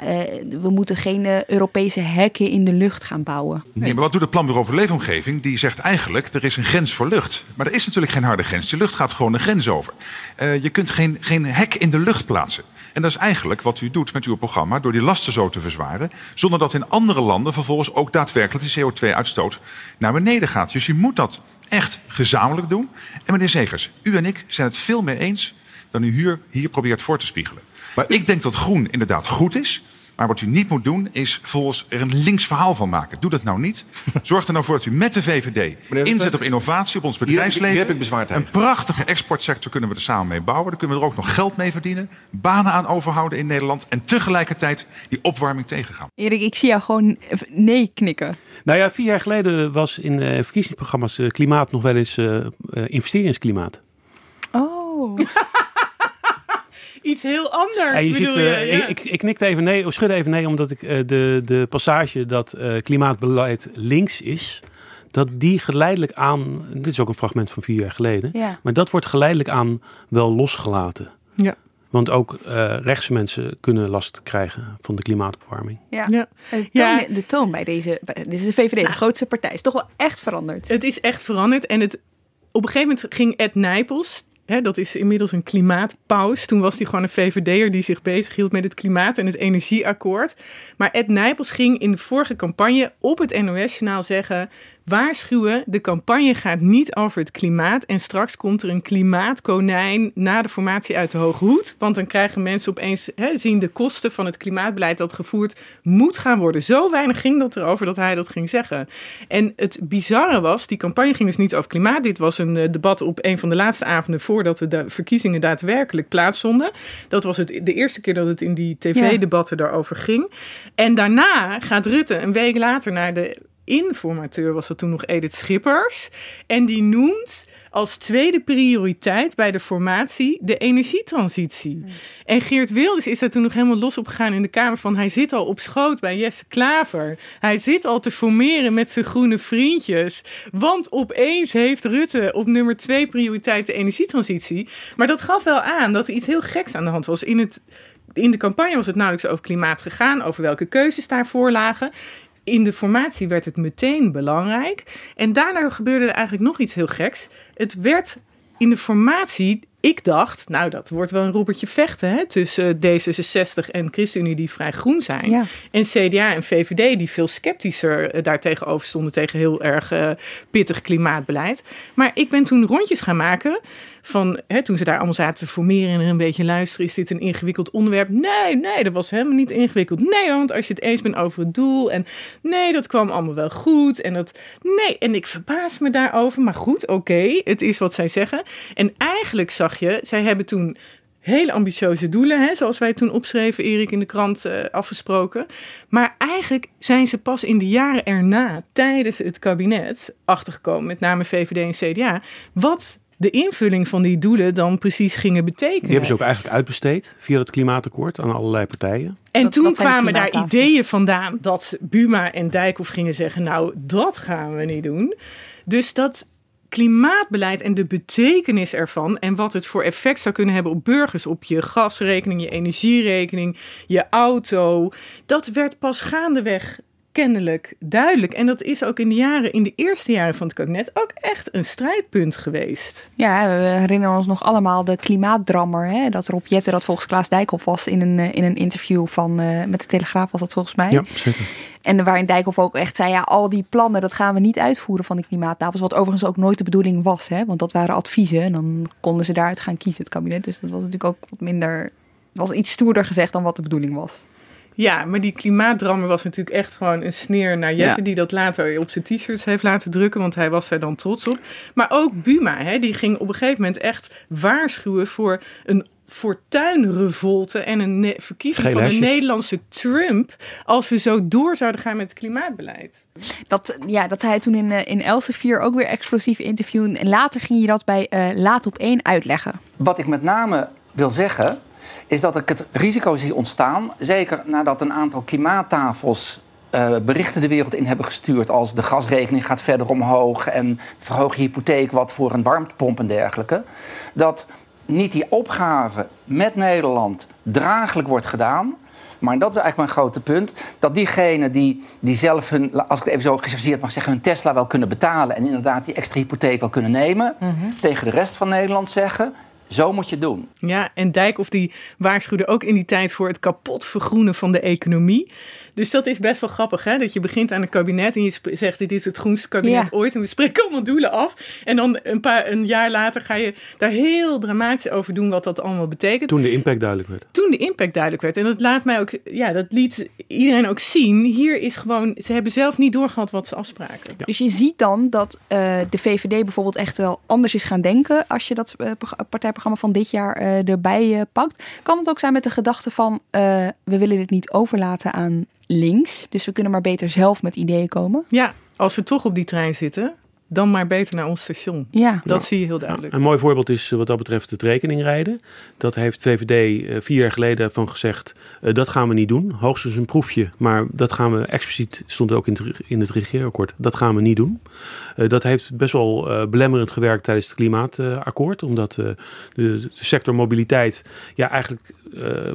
we moeten geen Europese hekken in de lucht gaan bouwen. Nee, maar wat doet het Planbureau voor Leefomgeving? Die zegt eigenlijk, er is een grens voor lucht. Maar er is natuurlijk geen harde grens. De lucht gaat gewoon een grens over. je kunt geen, geen hek in de lucht plaatsen. En dat is eigenlijk wat u doet met uw programma door die lasten zo te verzwaren, zonder dat in andere landen vervolgens ook daadwerkelijk de CO2-uitstoot naar beneden gaat. Dus je moet dat echt gezamenlijk doen. En meneer Zegers, u en ik zijn het veel meer eens dan u hier, hier probeert voor te spiegelen. Maar ik denk dat groen inderdaad goed is. Maar wat u niet moet doen, is volgens er een links verhaal van maken. Doe dat nou niet. Zorg er nou voor dat u met de VVD inzet op innovatie, op ons bedrijfsleven. Hier heb ik bezwaar Een prachtige exportsector kunnen we er samen mee bouwen. Daar kunnen we er ook nog geld mee verdienen. Banen aan overhouden in Nederland. En tegelijkertijd die opwarming tegengaan. Erik, ik zie jou gewoon nee knikken. Nou ja, vier jaar geleden was in uh, verkiezingsprogramma's uh, klimaat nog wel eens uh, investeringsklimaat. Oh. iets heel anders. Ja, je ziet, je, ja. ik, ik knikte even nee, of schudde even nee, omdat ik uh, de, de passage dat uh, klimaatbeleid links is, dat die geleidelijk aan, dit is ook een fragment van vier jaar geleden, ja. maar dat wordt geleidelijk aan wel losgelaten. Ja. Want ook uh, rechtse mensen kunnen last krijgen van de klimaatopwarming. Ja, ja. De, toon, de toon bij deze, bij, dit is de VVD, nou, de grootste partij, is toch wel echt veranderd. Het is echt veranderd en het, op een gegeven moment ging Ed Nijpels, Hè, dat is inmiddels een klimaatpaus. Toen was hij gewoon een VVD'er die zich bezighield met het klimaat en het energieakkoord. Maar Ed Nijpels ging in de vorige campagne op het NOS-journaal zeggen waarschuwen, de campagne gaat niet over het klimaat. En straks komt er een klimaatkonijn na de formatie uit de Hoge Hoed. Want dan krijgen mensen opeens, hè, zien de kosten van het klimaatbeleid dat gevoerd moet gaan worden. Zo weinig ging dat erover dat hij dat ging zeggen. En het bizarre was, die campagne ging dus niet over klimaat. Dit was een uh, debat op een van de laatste avonden voordat de verkiezingen daadwerkelijk plaatsvonden. Dat was het, de eerste keer dat het in die tv-debatten ja. daarover ging. En daarna gaat Rutte een week later naar de informateur was dat toen nog Edith Schippers. En die noemt als tweede prioriteit bij de formatie de energietransitie. Hmm. En Geert Wilders is daar toen nog helemaal los op gegaan in de Kamer van... hij zit al op schoot bij Jesse Klaver. Hij zit al te formeren met zijn groene vriendjes. Want opeens heeft Rutte op nummer twee prioriteit de energietransitie. Maar dat gaf wel aan dat er iets heel geks aan de hand was. In het in de campagne was het nauwelijks over klimaat gegaan, over welke keuzes daarvoor lagen in de formatie werd het meteen belangrijk. En daarna gebeurde er eigenlijk nog iets heel geks. Het werd in de formatie ik dacht, nou, dat wordt wel een roepertje vechten hè, tussen D66 en ChristenUnie, die vrij groen zijn. Ja. En CDA en VVD, die veel sceptischer uh, daartegenover stonden tegen heel erg uh, pittig klimaatbeleid. Maar ik ben toen rondjes gaan maken van hè, toen ze daar allemaal zaten te formeren en er een beetje luisteren, is dit een ingewikkeld onderwerp? Nee, nee, dat was helemaal niet ingewikkeld. Nee, want als je het eens bent over het doel en nee, dat kwam allemaal wel goed en dat nee, en ik verbaas me daarover, maar goed, oké, het is wat zij zeggen. En eigenlijk zag je, zij hebben toen hele ambitieuze doelen, hè, zoals wij toen opschreven, Erik in de krant uh, afgesproken. Maar eigenlijk zijn ze pas in de jaren erna, tijdens het kabinet, achtergekomen, met name VVD en CDA, wat de invulling van die doelen dan precies gingen betekenen. Die hebben ze ook eigenlijk uitbesteed via het klimaatakkoord aan allerlei partijen. En Dat- toen dat kwamen daar ideeën vandaan dat Buma en Dijkhoff gingen zeggen, nou dat gaan we niet doen. Dus dat klimaatbeleid en de betekenis ervan en wat het voor effect zou kunnen hebben op burgers, op je gasrekening, je energierekening, je auto, dat werd pas gaandeweg kennelijk duidelijk. En dat is ook in de jaren, in de eerste jaren van het kabinet ook echt een strijdpunt geweest. Ja, we herinneren ons nog allemaal de klimaatdrammer. Hè? Dat Rob Jetten dat volgens Klaas Dijkhoff was in een, eh, in een interview van, eh, met de Telegraaf was dat volgens mij. Ja, zeker. En waarin Dijkhoff ook echt zei, ja, al die plannen, dat gaan we niet uitvoeren van die klimaattafels. Wat overigens ook nooit de bedoeling was, hè? want dat waren adviezen. En dan konden ze daaruit gaan kiezen, het kabinet. Dus dat was natuurlijk ook wat minder, was iets stoerder gezegd dan wat de bedoeling was. Ja, maar die klimaatdrammer was natuurlijk echt gewoon een sneer naar Jette... Ja. die dat later op zijn t-shirts heeft laten drukken... want hij was daar dan trots op. Maar ook Buma, hè, die ging op een gegeven moment echt waarschuwen... voor een fortuinrevolte en een verkiezing van een. Nederlandse Trump... als we zo door zouden gaan met het klimaatbeleid. Dat, ja, dat hij toen in, eh, in Elsevier ook weer explosief interviewde. En later ging je dat bij eh, Laat op één uitleggen. Wat ik met name wil zeggen, is dat ik het risico zie ontstaan. Zeker nadat een aantal klimaattafels eh, berichten de wereld in hebben gestuurd. als de gasrekening gaat verder omhoog. en verhoog je hypotheek wat voor een warmtepomp en dergelijke. Dat niet die opgave met Nederland draaglijk wordt gedaan. Maar dat is eigenlijk mijn grote punt. Dat diegenen die, die zelf hun, als ik het even zo gechargeerd mag zeggen, hun Tesla wel kunnen betalen. en inderdaad die extra hypotheek wel kunnen nemen. tegen de rest van Nederland zeggen: zo moet je het doen. Ja, en Dijkhoff die waarschuwde ook in die tijd voor het kapot vergroenen van de economie. Dus dat is best wel grappig, hè? Dat je begint aan een kabinet en je zegt: Dit is het groenste kabinet Ja. ooit. En we spreken allemaal doelen af. En dan een, paar, een jaar later ga je daar heel dramatisch over doen wat dat allemaal betekent. Toen de impact duidelijk werd. Toen de impact duidelijk werd. En dat laat mij ook, ja, dat liet iedereen ook zien. Hier is gewoon, ze hebben zelf niet doorgehad wat ze afspraken. Dus je ziet dan dat eh, de VVD bijvoorbeeld echt wel anders is gaan denken als je dat eh, pro- partijprogramma van dit jaar eh, erbij pakt. Kan het ook zijn met de gedachte van eh, we willen dit niet overlaten aan links, dus we kunnen maar beter zelf met ideeën komen. Ja, als we toch op die trein zitten, dan maar beter naar ons station. Ja, Dat zie je heel duidelijk. Een mooi voorbeeld is eh, wat dat betreft het rekeningrijden. Dat heeft VVD eh, vier jaar geleden van gezegd, eh, dat gaan we niet doen. Hoogstens een proefje, maar dat gaan we expliciet, stond ook in het, re- in het regeerakkoord, dat gaan we niet doen. Eh, dat heeft best wel eh, belemmerend gewerkt tijdens het klimaatakkoord. omdat eh, de, de sector mobiliteit ja, eigenlijk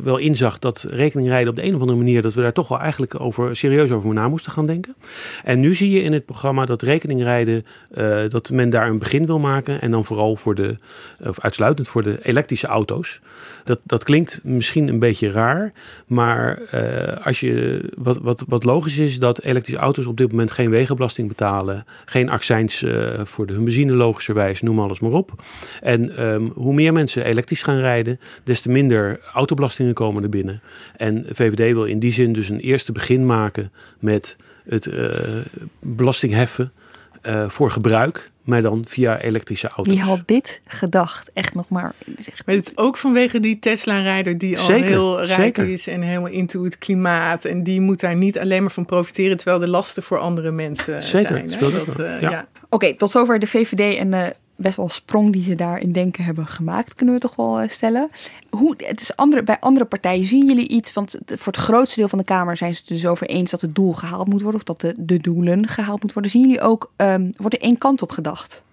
wel inzag dat rekeningrijden op de een of andere manier, dat we daar toch wel eigenlijk over, serieus over na moesten gaan denken. En nu zie je in het programma dat rekeningrijden, eh, dat men daar een begin wil maken. En dan vooral voor de, of uitsluitend voor de elektrische auto's. Dat, dat klinkt misschien een beetje raar. Maar eh, als je, wat, wat, wat logisch is, dat elektrische auto's op dit moment geen wegenbelasting betalen. Geen accijns eh, voor de hun benzine logischerwijs, noem alles maar op. En ehm, hoe meer mensen elektrisch gaan rijden, des te minder autobelastingen komen er binnen. En VVD wil in die zin dus een eerste begin maken met het eh, belastingheffen eh, voor gebruik, maar dan via elektrische auto's. wie had dit gedacht? Echt nog maar. echt- Maar het is ook vanwege die Tesla-rijder die al Zeker, heel rijk zeker. is en helemaal into het klimaat. En die moet daar niet alleen maar van profiteren, terwijl de lasten voor andere mensen Zeker, zijn. wel. eh, Ja. ja. Oké, tot zover de VVD en de best wel sprong die ze daar in denken hebben gemaakt, kunnen we toch wel eh, stellen. Hoe, het is andere, bij andere partijen zien jullie iets, want voor het grootste deel van de Kamer zijn ze het dus over eens dat het doel gehaald moet worden of dat de, de doelen gehaald moeten worden. Zien jullie ook, ehm, wordt er één kant op gedacht?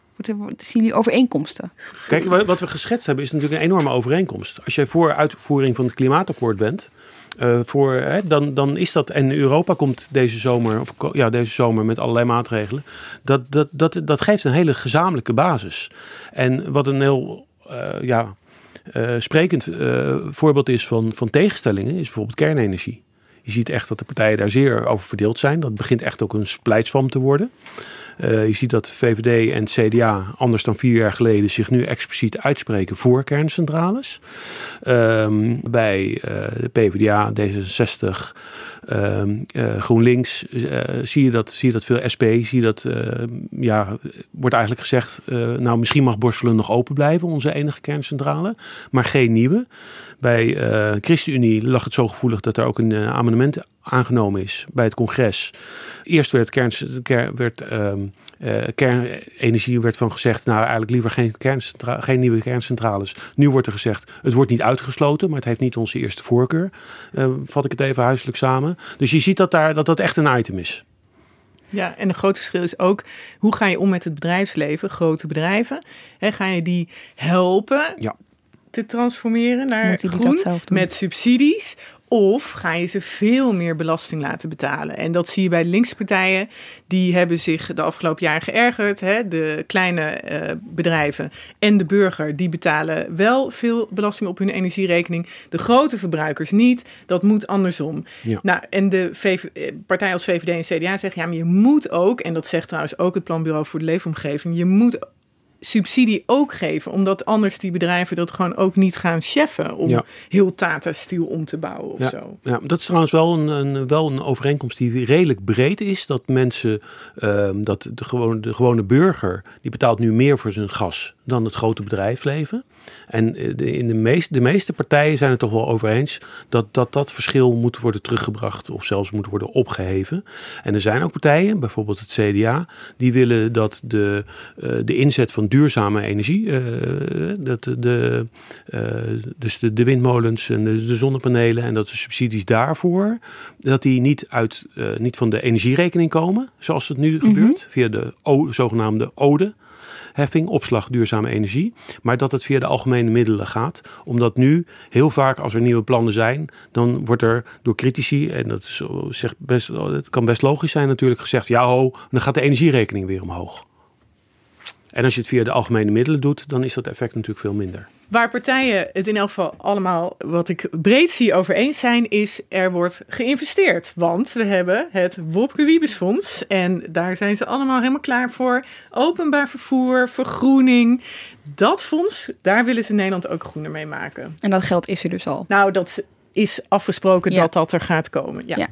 Zien jullie overeenkomsten? Kijk, wa- wat we geschetst hebben is natuurlijk een enorme overeenkomst. Als jij voor uitvoering van het klimaatakkoord bent, eh, voor, hè, dan, dan is dat. En Europa komt deze zomer, of ja, deze zomer met allerlei maatregelen. Dat, dat, dat, dat geeft een hele gezamenlijke basis. En wat een heel, eh, ja. sprekend voorbeeld is van, van tegenstellingen is bijvoorbeeld kernenergie. Je ziet echt dat de partijen daar zeer over verdeeld zijn. Dat begint echt ook een splijtswam te worden. Uh, je ziet dat VVD en CDA, anders dan vier jaar geleden, zich nu expliciet uitspreken voor kerncentrales. Um, bij uh, de PvdA, D66, um, uh, GroenLinks zie, je dat, zie je dat veel SP, zie je dat, ja, wordt eigenlijk gezegd, nou misschien mag Borselen nog open blijven, onze enige kerncentrale, maar geen nieuwe. Bij ChristenUnie lag het zo gevoelig dat er ook een amendement aangenomen is bij het congres. Eerst werd, kern, werd um, uh, kernenergie werd van gezegd, nou eigenlijk liever geen, geen nieuwe kerncentrales. Nu wordt er gezegd, het wordt niet uitgesloten, maar het heeft niet onze eerste voorkeur. Uh, vat ik het even huiselijk samen. Dus je ziet dat daar, dat, dat echt een item is. Ja, en een groot verschil is ook hoe ga je om met het bedrijfsleven, grote bedrijven. He, ga je die helpen ja. Te transformeren naar groen met subsidies? Of ga je ze veel meer belasting laten betalen? En dat zie je bij de linkse partijen. Die hebben zich de afgelopen jaren geërgerd. Hè? De kleine uh, bedrijven en de burger die betalen wel veel belasting op hun energierekening. De grote verbruikers niet. Dat moet andersom. Ja. Nou, en de VV, eh, partijen als VVD en CDA zeggen ja, maar je moet ook, en dat zegt trouwens ook het Planbureau voor de Leefomgeving, je moet subsidie ook geven. Omdat anders die bedrijven dat gewoon ook niet gaan cheffen om heel Tata Steel om te bouwen of ja. zo. Ja, dat is trouwens wel een, een, wel een overeenkomst die redelijk breed is. Dat mensen, uh, dat de gewone, de gewone burger, die betaalt nu meer voor zijn gas dan het grote bedrijfsleven. En in de meeste, de meeste partijen zijn het toch wel over eens dat, dat dat verschil moet worden teruggebracht of zelfs moet worden opgeheven. En er zijn ook partijen, bijvoorbeeld het CDA, die willen dat de, uh, de inzet van duurzame energie, uh, dat de, dus de, de, windmolens en de, de, zonnepanelen en dat de subsidies daarvoor, dat die niet, uit, niet van de energierekening komen, zoals het nu mm -hmm. gebeurt, via de o, zogenaamde ODE heffing, opslag duurzame energie. Maar dat het via de algemene middelen gaat. Omdat nu heel vaak als er nieuwe plannen zijn, dan wordt er door critici, en dat is, zegt best, het kan best logisch zijn natuurlijk, gezegd: ja, ho, dan gaat de energierekening weer omhoog. En als je het via de algemene middelen doet, dan is dat effect natuurlijk veel minder. Waar partijen het in elk geval allemaal, wat ik breed zie, over eens zijn, is er wordt geïnvesteerd. Want we hebben het Wopke Wiebesfonds en daar zijn ze allemaal helemaal klaar voor. Openbaar vervoer, vergroening. Dat fonds, daar willen ze Nederland ook groener mee maken. En dat geld is er dus al? Nou, dat is afgesproken dat dat er gaat komen. Ja. ja.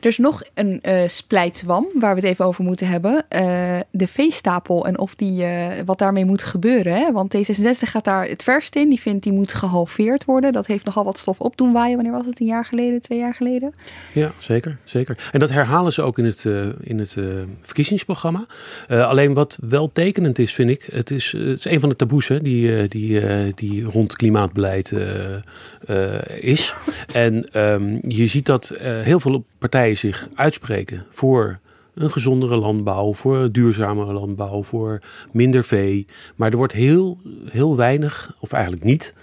Er is nog een uh, splijtswam waar we het even over moeten hebben. Uh, de veestapel en of die, uh, wat daarmee moet gebeuren. Hè? Want D66 gaat daar het verst in. Die vindt die moet gehalveerd worden. Dat heeft nogal wat stof op doen waaien. Wanneer was het? Een jaar geleden? Twee jaar geleden? Ja, zeker. zeker. En dat herhalen ze ook in het, in het verkiezingsprogramma. alleen wat wel tekenend is, vind ik. Het is, het is een van de taboes hè, die, die, die rond klimaatbeleid is. En um, je ziet dat uh, heel veel partijen zich uitspreken voor een gezondere landbouw, voor duurzamere landbouw, voor minder vee. Maar er wordt heel, heel weinig, of eigenlijk niet,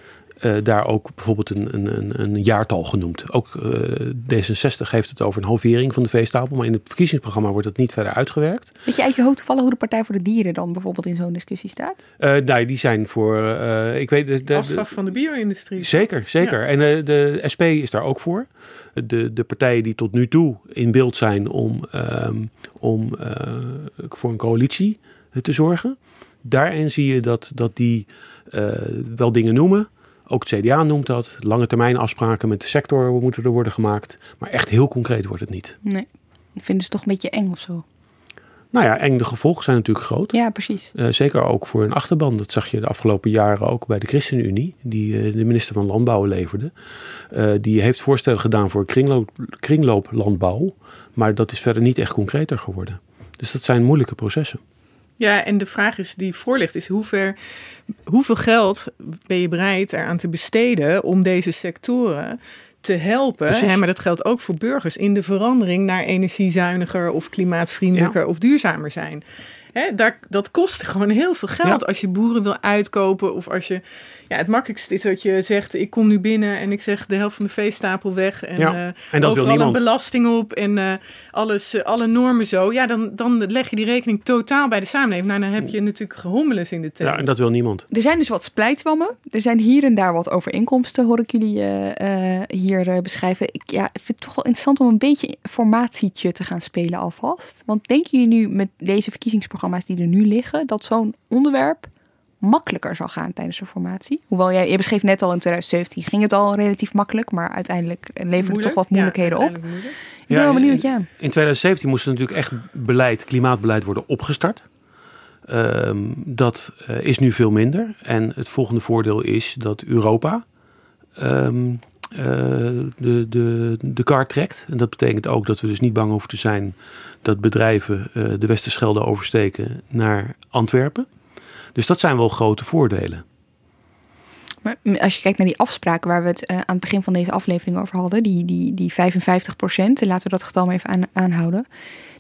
uh, daar ook bijvoorbeeld een, een, een jaartal genoemd. Ook uh, D66 heeft het over een halvering van de veestapel, maar in het verkiezingsprogramma wordt dat niet verder uitgewerkt. Weet je uit je hoofd vallen hoe de Partij voor de Dieren dan bijvoorbeeld in zo'n discussie staat? Uh, nou, die zijn voor, ik weet... De, de, van de bio-industrie. Zeker, zeker. Ja. En de SP is daar ook voor. De, de partijen die tot nu toe in beeld zijn om, um, om voor een coalitie te zorgen. Daarin zie je dat, dat die wel dingen noemen, ook het CDA noemt dat. Lange termijn afspraken met de sector moeten er worden gemaakt. Maar echt heel concreet wordt het niet. Nee. Ik vind het toch een beetje eng of zo. Nou ja, eng de gevolgen zijn natuurlijk groot. Ja, precies. Uh, zeker ook voor een achterban. Dat zag je de afgelopen jaren ook bij de ChristenUnie, die uh, de minister van Landbouw leverde. Uh, die heeft voorstellen gedaan voor kringloop, kringlooplandbouw. Maar dat is verder niet echt concreter geworden. Dus dat zijn moeilijke processen. Ja, en de vraag is die voor ligt, is hoe ver, hoeveel geld ben je bereid eraan te besteden om deze sectoren te helpen. Hè, maar dat geldt ook voor burgers in de verandering naar energiezuiniger of klimaatvriendelijker of duurzamer zijn. Hè, daar, dat kost gewoon heel veel geld Ja. als je boeren wil uitkopen. Of als je. Ja, het makkelijkste is dat je zegt: Ik kom nu binnen en ik zeg de helft van de veestapel weg. En, Ja, eh, en dat wil overal niemand. een belasting op en eh, alles, eh, alle normen zo. Ja, dan, dan leg je die rekening totaal bij de samenleving. Nou, dan heb je natuurlijk gehommeles in de tent. Ja, en dat wil niemand. Er zijn dus wat splijtswammen. Er zijn hier en daar wat overeenkomsten, hoor ik jullie eh, eh, hier beschrijven. Ik ja, ik vind het toch wel interessant om een beetje formatietje te gaan spelen alvast. Want denken jullie nu met deze verkiezingsprogramma's die er nu liggen, dat zo'n onderwerp makkelijker zal gaan tijdens de formatie? Hoewel jij, je beschreef net al in 2017 ging het al relatief makkelijk, maar uiteindelijk leverde het toch wat Ja, moeilijkheden op. moeilijk. Ik ben wel Ja, benieuwd, ja. In 2017 moest er natuurlijk echt beleid, klimaatbeleid worden opgestart. Ehm, dat eh, is nu veel minder. En het volgende voordeel is dat Europa ehm, eh, de, de, de kaart trekt. En dat betekent ook dat we dus niet bang hoeven te zijn dat bedrijven eh, de Westerschelde oversteken naar Antwerpen. Dus dat zijn wel grote voordelen. Maar als je kijkt naar die afspraken waar we het eh, aan het begin van deze aflevering over hadden, die, die, die 55 procent, laten we dat getal maar even aan, aanhouden.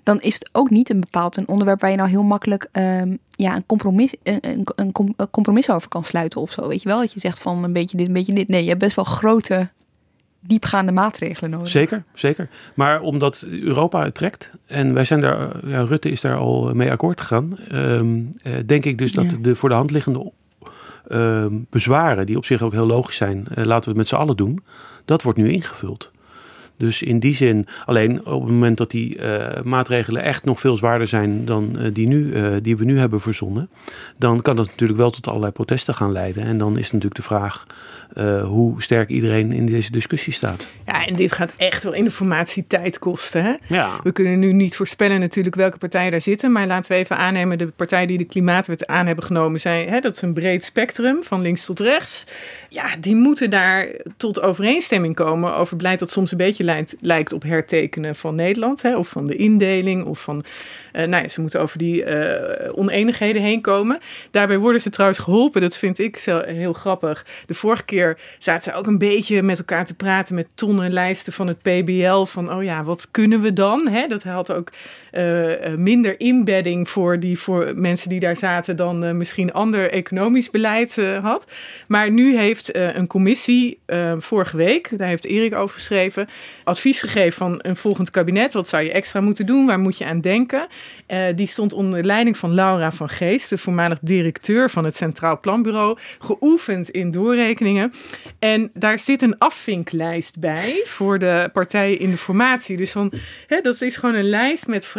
Dan is het ook niet een bepaald een onderwerp waar je nou heel makkelijk ehm, ja, een, compromis, een, een, een compromis over kan sluiten of zo. Weet je wel? Dat je zegt van een beetje dit, een beetje dit. Nee, je hebt best wel grote, diepgaande maatregelen nodig. Zeker, zeker. Maar omdat Europa het trekt en wij zijn daar, eh, ja, Rutte is daar al mee akkoord gegaan, ehm, eh, denk ik dus dat Ja. de voor de hand liggende ehm, bezwaren, die op zich ook heel logisch zijn, eh, laten we het met z'n allen doen, dat wordt nu ingevuld. Dus in die zin, alleen op het moment dat die eh, maatregelen echt nog veel zwaarder zijn dan eh, die, nu, eh, die we nu hebben verzonnen, dan kan dat natuurlijk wel tot allerlei protesten gaan leiden. En dan is natuurlijk de vraag hoe sterk iedereen in deze discussie staat. Ja, en dit gaat echt wel in de formatie tijd kosten. Hè? Ja. We kunnen nu niet voorspellen natuurlijk welke partijen daar zitten. Maar laten we even aannemen, de partijen die de klimaatwet aan hebben genomen zijn... Hè, dat is een breed spectrum, van links tot rechts. Ja, die moeten daar tot overeenstemming komen over beleid dat soms een beetje lijkt, lijkt op hertekenen van Nederland. Hè, of van de indeling, of van... eh, nou ja, ze moeten over die eh, oneenigheden heen komen. Daarbij worden ze trouwens geholpen, dat vind ik zo heel grappig. De vorige keer zaten ze ook een beetje met elkaar te praten met tonnenlijsten van het PBL. Van, oh ja, wat kunnen we dan? Hè? Dat had ook eh, eh, minder inbedding voor, die, voor mensen die daar zaten dan eh, misschien ander economisch beleid had. Maar nu heeft een commissie vorige week, daar heeft Erik over geschreven, advies gegeven van een volgend kabinet. Wat zou je extra moeten doen? Waar moet je aan denken? Die stond onder leiding van Laura van Geest, de voormalig directeur van het Centraal Planbureau, geoefend in doorrekeningen. En daar zit een afvinklijst bij voor de partijen in de formatie. Dus van, hè, dat is gewoon een lijst met vragen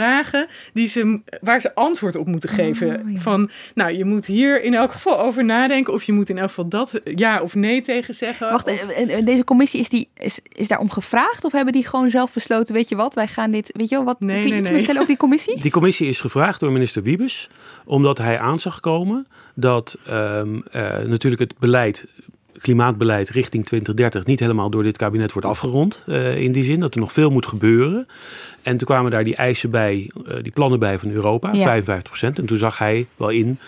die ze, waar ze antwoord op moeten geven. Oh, ja. Van, nou, je moet hier in elk geval over nadenken. Of je moet in elk geval dat ja of nee tegen zeggen. Wacht, Of- eh, eh, deze commissie is, die, is, is daarom gevraagd? Of hebben die gewoon zelf besloten, weet je wat, wij gaan dit, weet je wel, wat, Nee, kun je nee, iets nee. vertellen over die commissie? Die commissie is gevraagd door minister Wiebes, omdat hij aan zag komen dat ehm, eh, natuurlijk het beleid, klimaatbeleid richting 2030 niet helemaal door dit kabinet wordt afgerond. eh, in die zin dat er nog veel moet gebeuren. En toen kwamen daar die eisen bij, eh, die plannen bij van Europa, Ja. 55% En toen zag hij wel in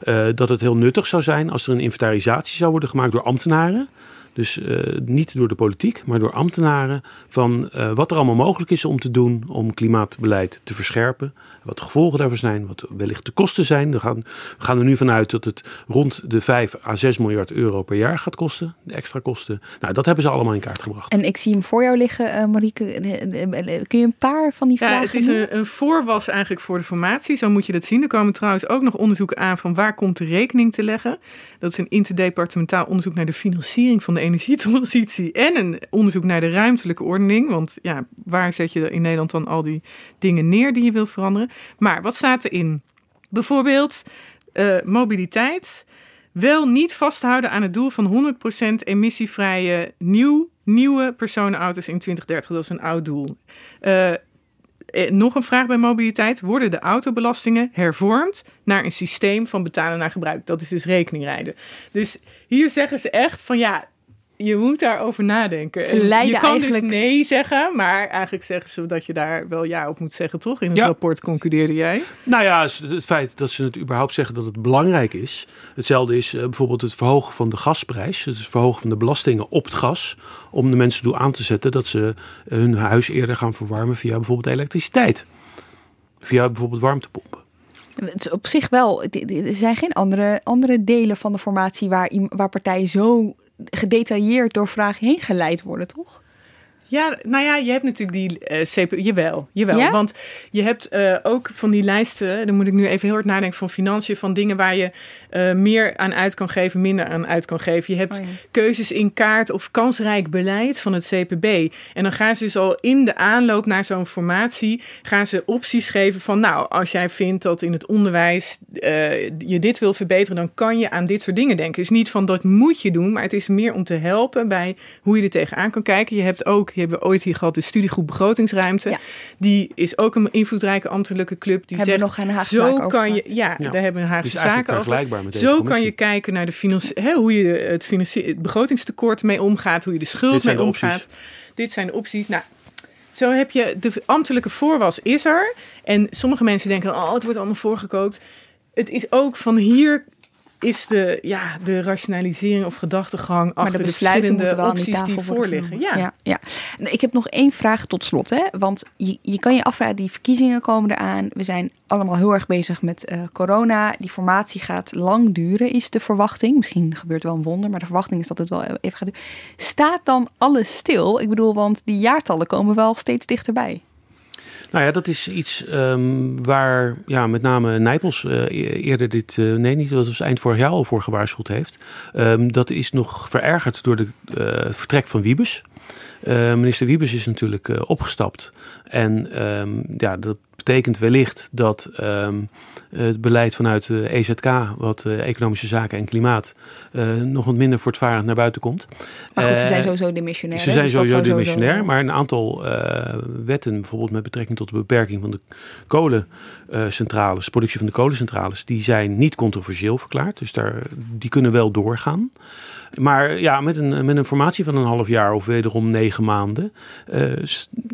eh, dat het heel nuttig zou zijn als er een inventarisatie zou worden gemaakt door ambtenaren. Dus niet door de politiek, maar door ambtenaren. Van wat er allemaal mogelijk is om te doen om klimaatbeleid te verscherpen. Wat de gevolgen daarvan zijn, wat wellicht de kosten zijn. We gaan, we gaan er nu vanuit dat het rond de 5 à 6 miljard euro per jaar gaat kosten. De extra kosten. Nou, dat hebben ze allemaal in kaart gebracht. En ik zie hem voor jou liggen, eh, Marieke. Eh, eh, Kun je een paar van die Ja, vragen het is een, een voorwas eigenlijk voor de formatie. Zo moet je dat zien. Er komen trouwens ook nog onderzoeken aan van waar komt de rekening te leggen. Dat is een interdepartementaal onderzoek naar de financiering van de energietransitie. En een onderzoek naar de ruimtelijke ordening. Want ja, waar zet je in Nederland dan al die dingen neer die je wil veranderen? Maar wat staat erin? Bijvoorbeeld eh, mobiliteit. Wel niet vasthouden aan het doel van 100% emissievrije nieuw, nieuwe personenauto's in 2030. Dat is een oud doel. Eh, eh, nog een vraag bij mobiliteit. Worden de autobelastingen hervormd naar een systeem van betalen naar gebruik? Dat is dus rekeningrijden. Dus hier zeggen ze echt van ja, je moet daarover nadenken. Ze leiden je kan eigenlijk- dus nee zeggen, maar eigenlijk zeggen ze dat je daar wel ja op moet zeggen, toch? In het Ja. rapport concludeerde jij. Nou ja, het feit dat ze het überhaupt zeggen dat het belangrijk is. Hetzelfde is eh, bijvoorbeeld het verhogen van de gasprijs. Het verhogen van de belastingen op het gas. Om de mensen toe aan te zetten dat ze eh, hun huis eerder gaan verwarmen via bijvoorbeeld elektriciteit. Via bijvoorbeeld warmtepompen. Het is op zich wel, er zijn geen andere, andere delen van de formatie waar, waar partijen zo gedetailleerd door vragen heen geleid worden, toch? Ja, nou ja, je hebt natuurlijk die uh, eh, CPU. Jawel, jawel. Want je hebt uh, ook van die lijsten, dan moet ik nu even heel hard nadenken van financiën, van dingen waar je uh, meer aan uit kan geven, minder aan uit kan geven. Je hebt oh ja. keuzes in kaart of kansrijk beleid van het CPB. En dan gaan ze dus al in de aanloop naar zo'n formatie, gaan ze opties geven van, nou, als jij vindt dat in het onderwijs je dit wil verbeteren, dan kan je aan dit soort dingen denken. Het is niet van dat moet je doen, maar het is meer om te helpen bij hoe je er tegenaan kan kijken. Je hebt ook hebben we ooit hier gehad, de studiegroep Begrotingsruimte. Die is ook een invloedrijke ambtelijke club. Die hebben zegt, nog zo kan je, ja, daar hebben we Haagse zaken over. Zo kan je kijken naar de financiën, hoe je het, het begrotingstekort mee omgaat, hoe je de schuld mee omgaat. Dit zijn de opties. Nou, zo heb je de ambtelijke voorwas is er. En sommige mensen denken, oh, het wordt allemaal voorgekookt. Het is ook van hier is de, ja, de rationalisering of gedachtegang maar achter de, besluiten de wel opties die voorliggen. Ja. ja. Ja, Ik heb nog één vraag tot slot. Hè? Want je, je kan je afvragen, die verkiezingen komen eraan. We zijn allemaal heel erg bezig met uh, corona. Die formatie gaat lang duren, is de verwachting. Misschien gebeurt wel een wonder, maar de verwachting is dat het wel even gaat duren. Staat dan alles stil? Ik bedoel, want die jaartallen komen wel steeds dichterbij. Nou ja, dat is iets um, waar ja, met name Nijpels uh, eerder dit, uh, nee niet, dat was eind vorig jaar al voor gewaarschuwd heeft. Um, dat is nog verergerd door de uh, vertrek van Wiebes. minister Wiebes is natuurlijk opgestapt. En um, ja, dat betekent wellicht dat um, het beleid vanuit de EZK, wat uh, Economische Zaken en Klimaat, uh, nog wat minder voortvarend naar buiten komt. Maar goed, ze zijn sowieso demissionair. Ze zijn dus sowieso demissionair, maar een aantal wetten, bijvoorbeeld met betrekking tot de beperking van de kolencentrales, productie van de kolencentrales, die zijn niet controversieel verklaard. Dus daar, die kunnen wel doorgaan. Maar ja, met een, met een formatie van een half jaar of wederom negen maanden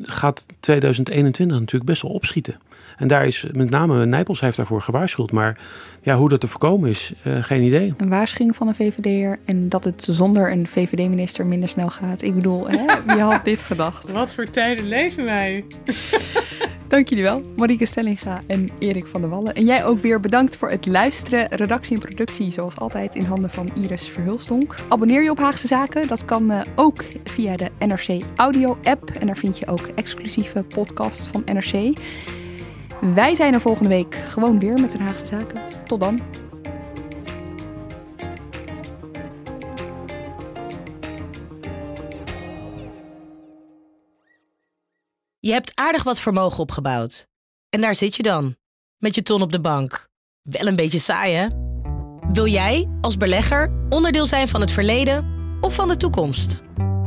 gaat 2021 natuurlijk best wel opschieten. En daar is met name Nijpels heeft daarvoor gewaarschuwd. Maar ja, hoe dat te voorkomen is, uh, geen idee. Een waarschuwing van een VVD'er en dat het zonder een VVD-minister minder snel gaat. Ik bedoel, hè, wie had dit gedacht? Wat voor tijden leven wij? Dank jullie wel, Marieke Stellinga en Erik van der Wallen. En jij ook weer bedankt voor het luisteren. Redactie en productie, zoals altijd, in handen van Iris Verhulstonk. Abonneer je op Haagse Zaken. Dat kan uh, ook via de NRC Audio app. En daar vind je ook exclusieve podcasts van NRC. Wij zijn er volgende week gewoon weer met de Haagse Zaken. Tot dan. Je hebt aardig wat vermogen opgebouwd. En daar zit je dan, met je ton op de bank. Wel een beetje saai, hè? Wil jij, als belegger, onderdeel zijn van het verleden of van de toekomst?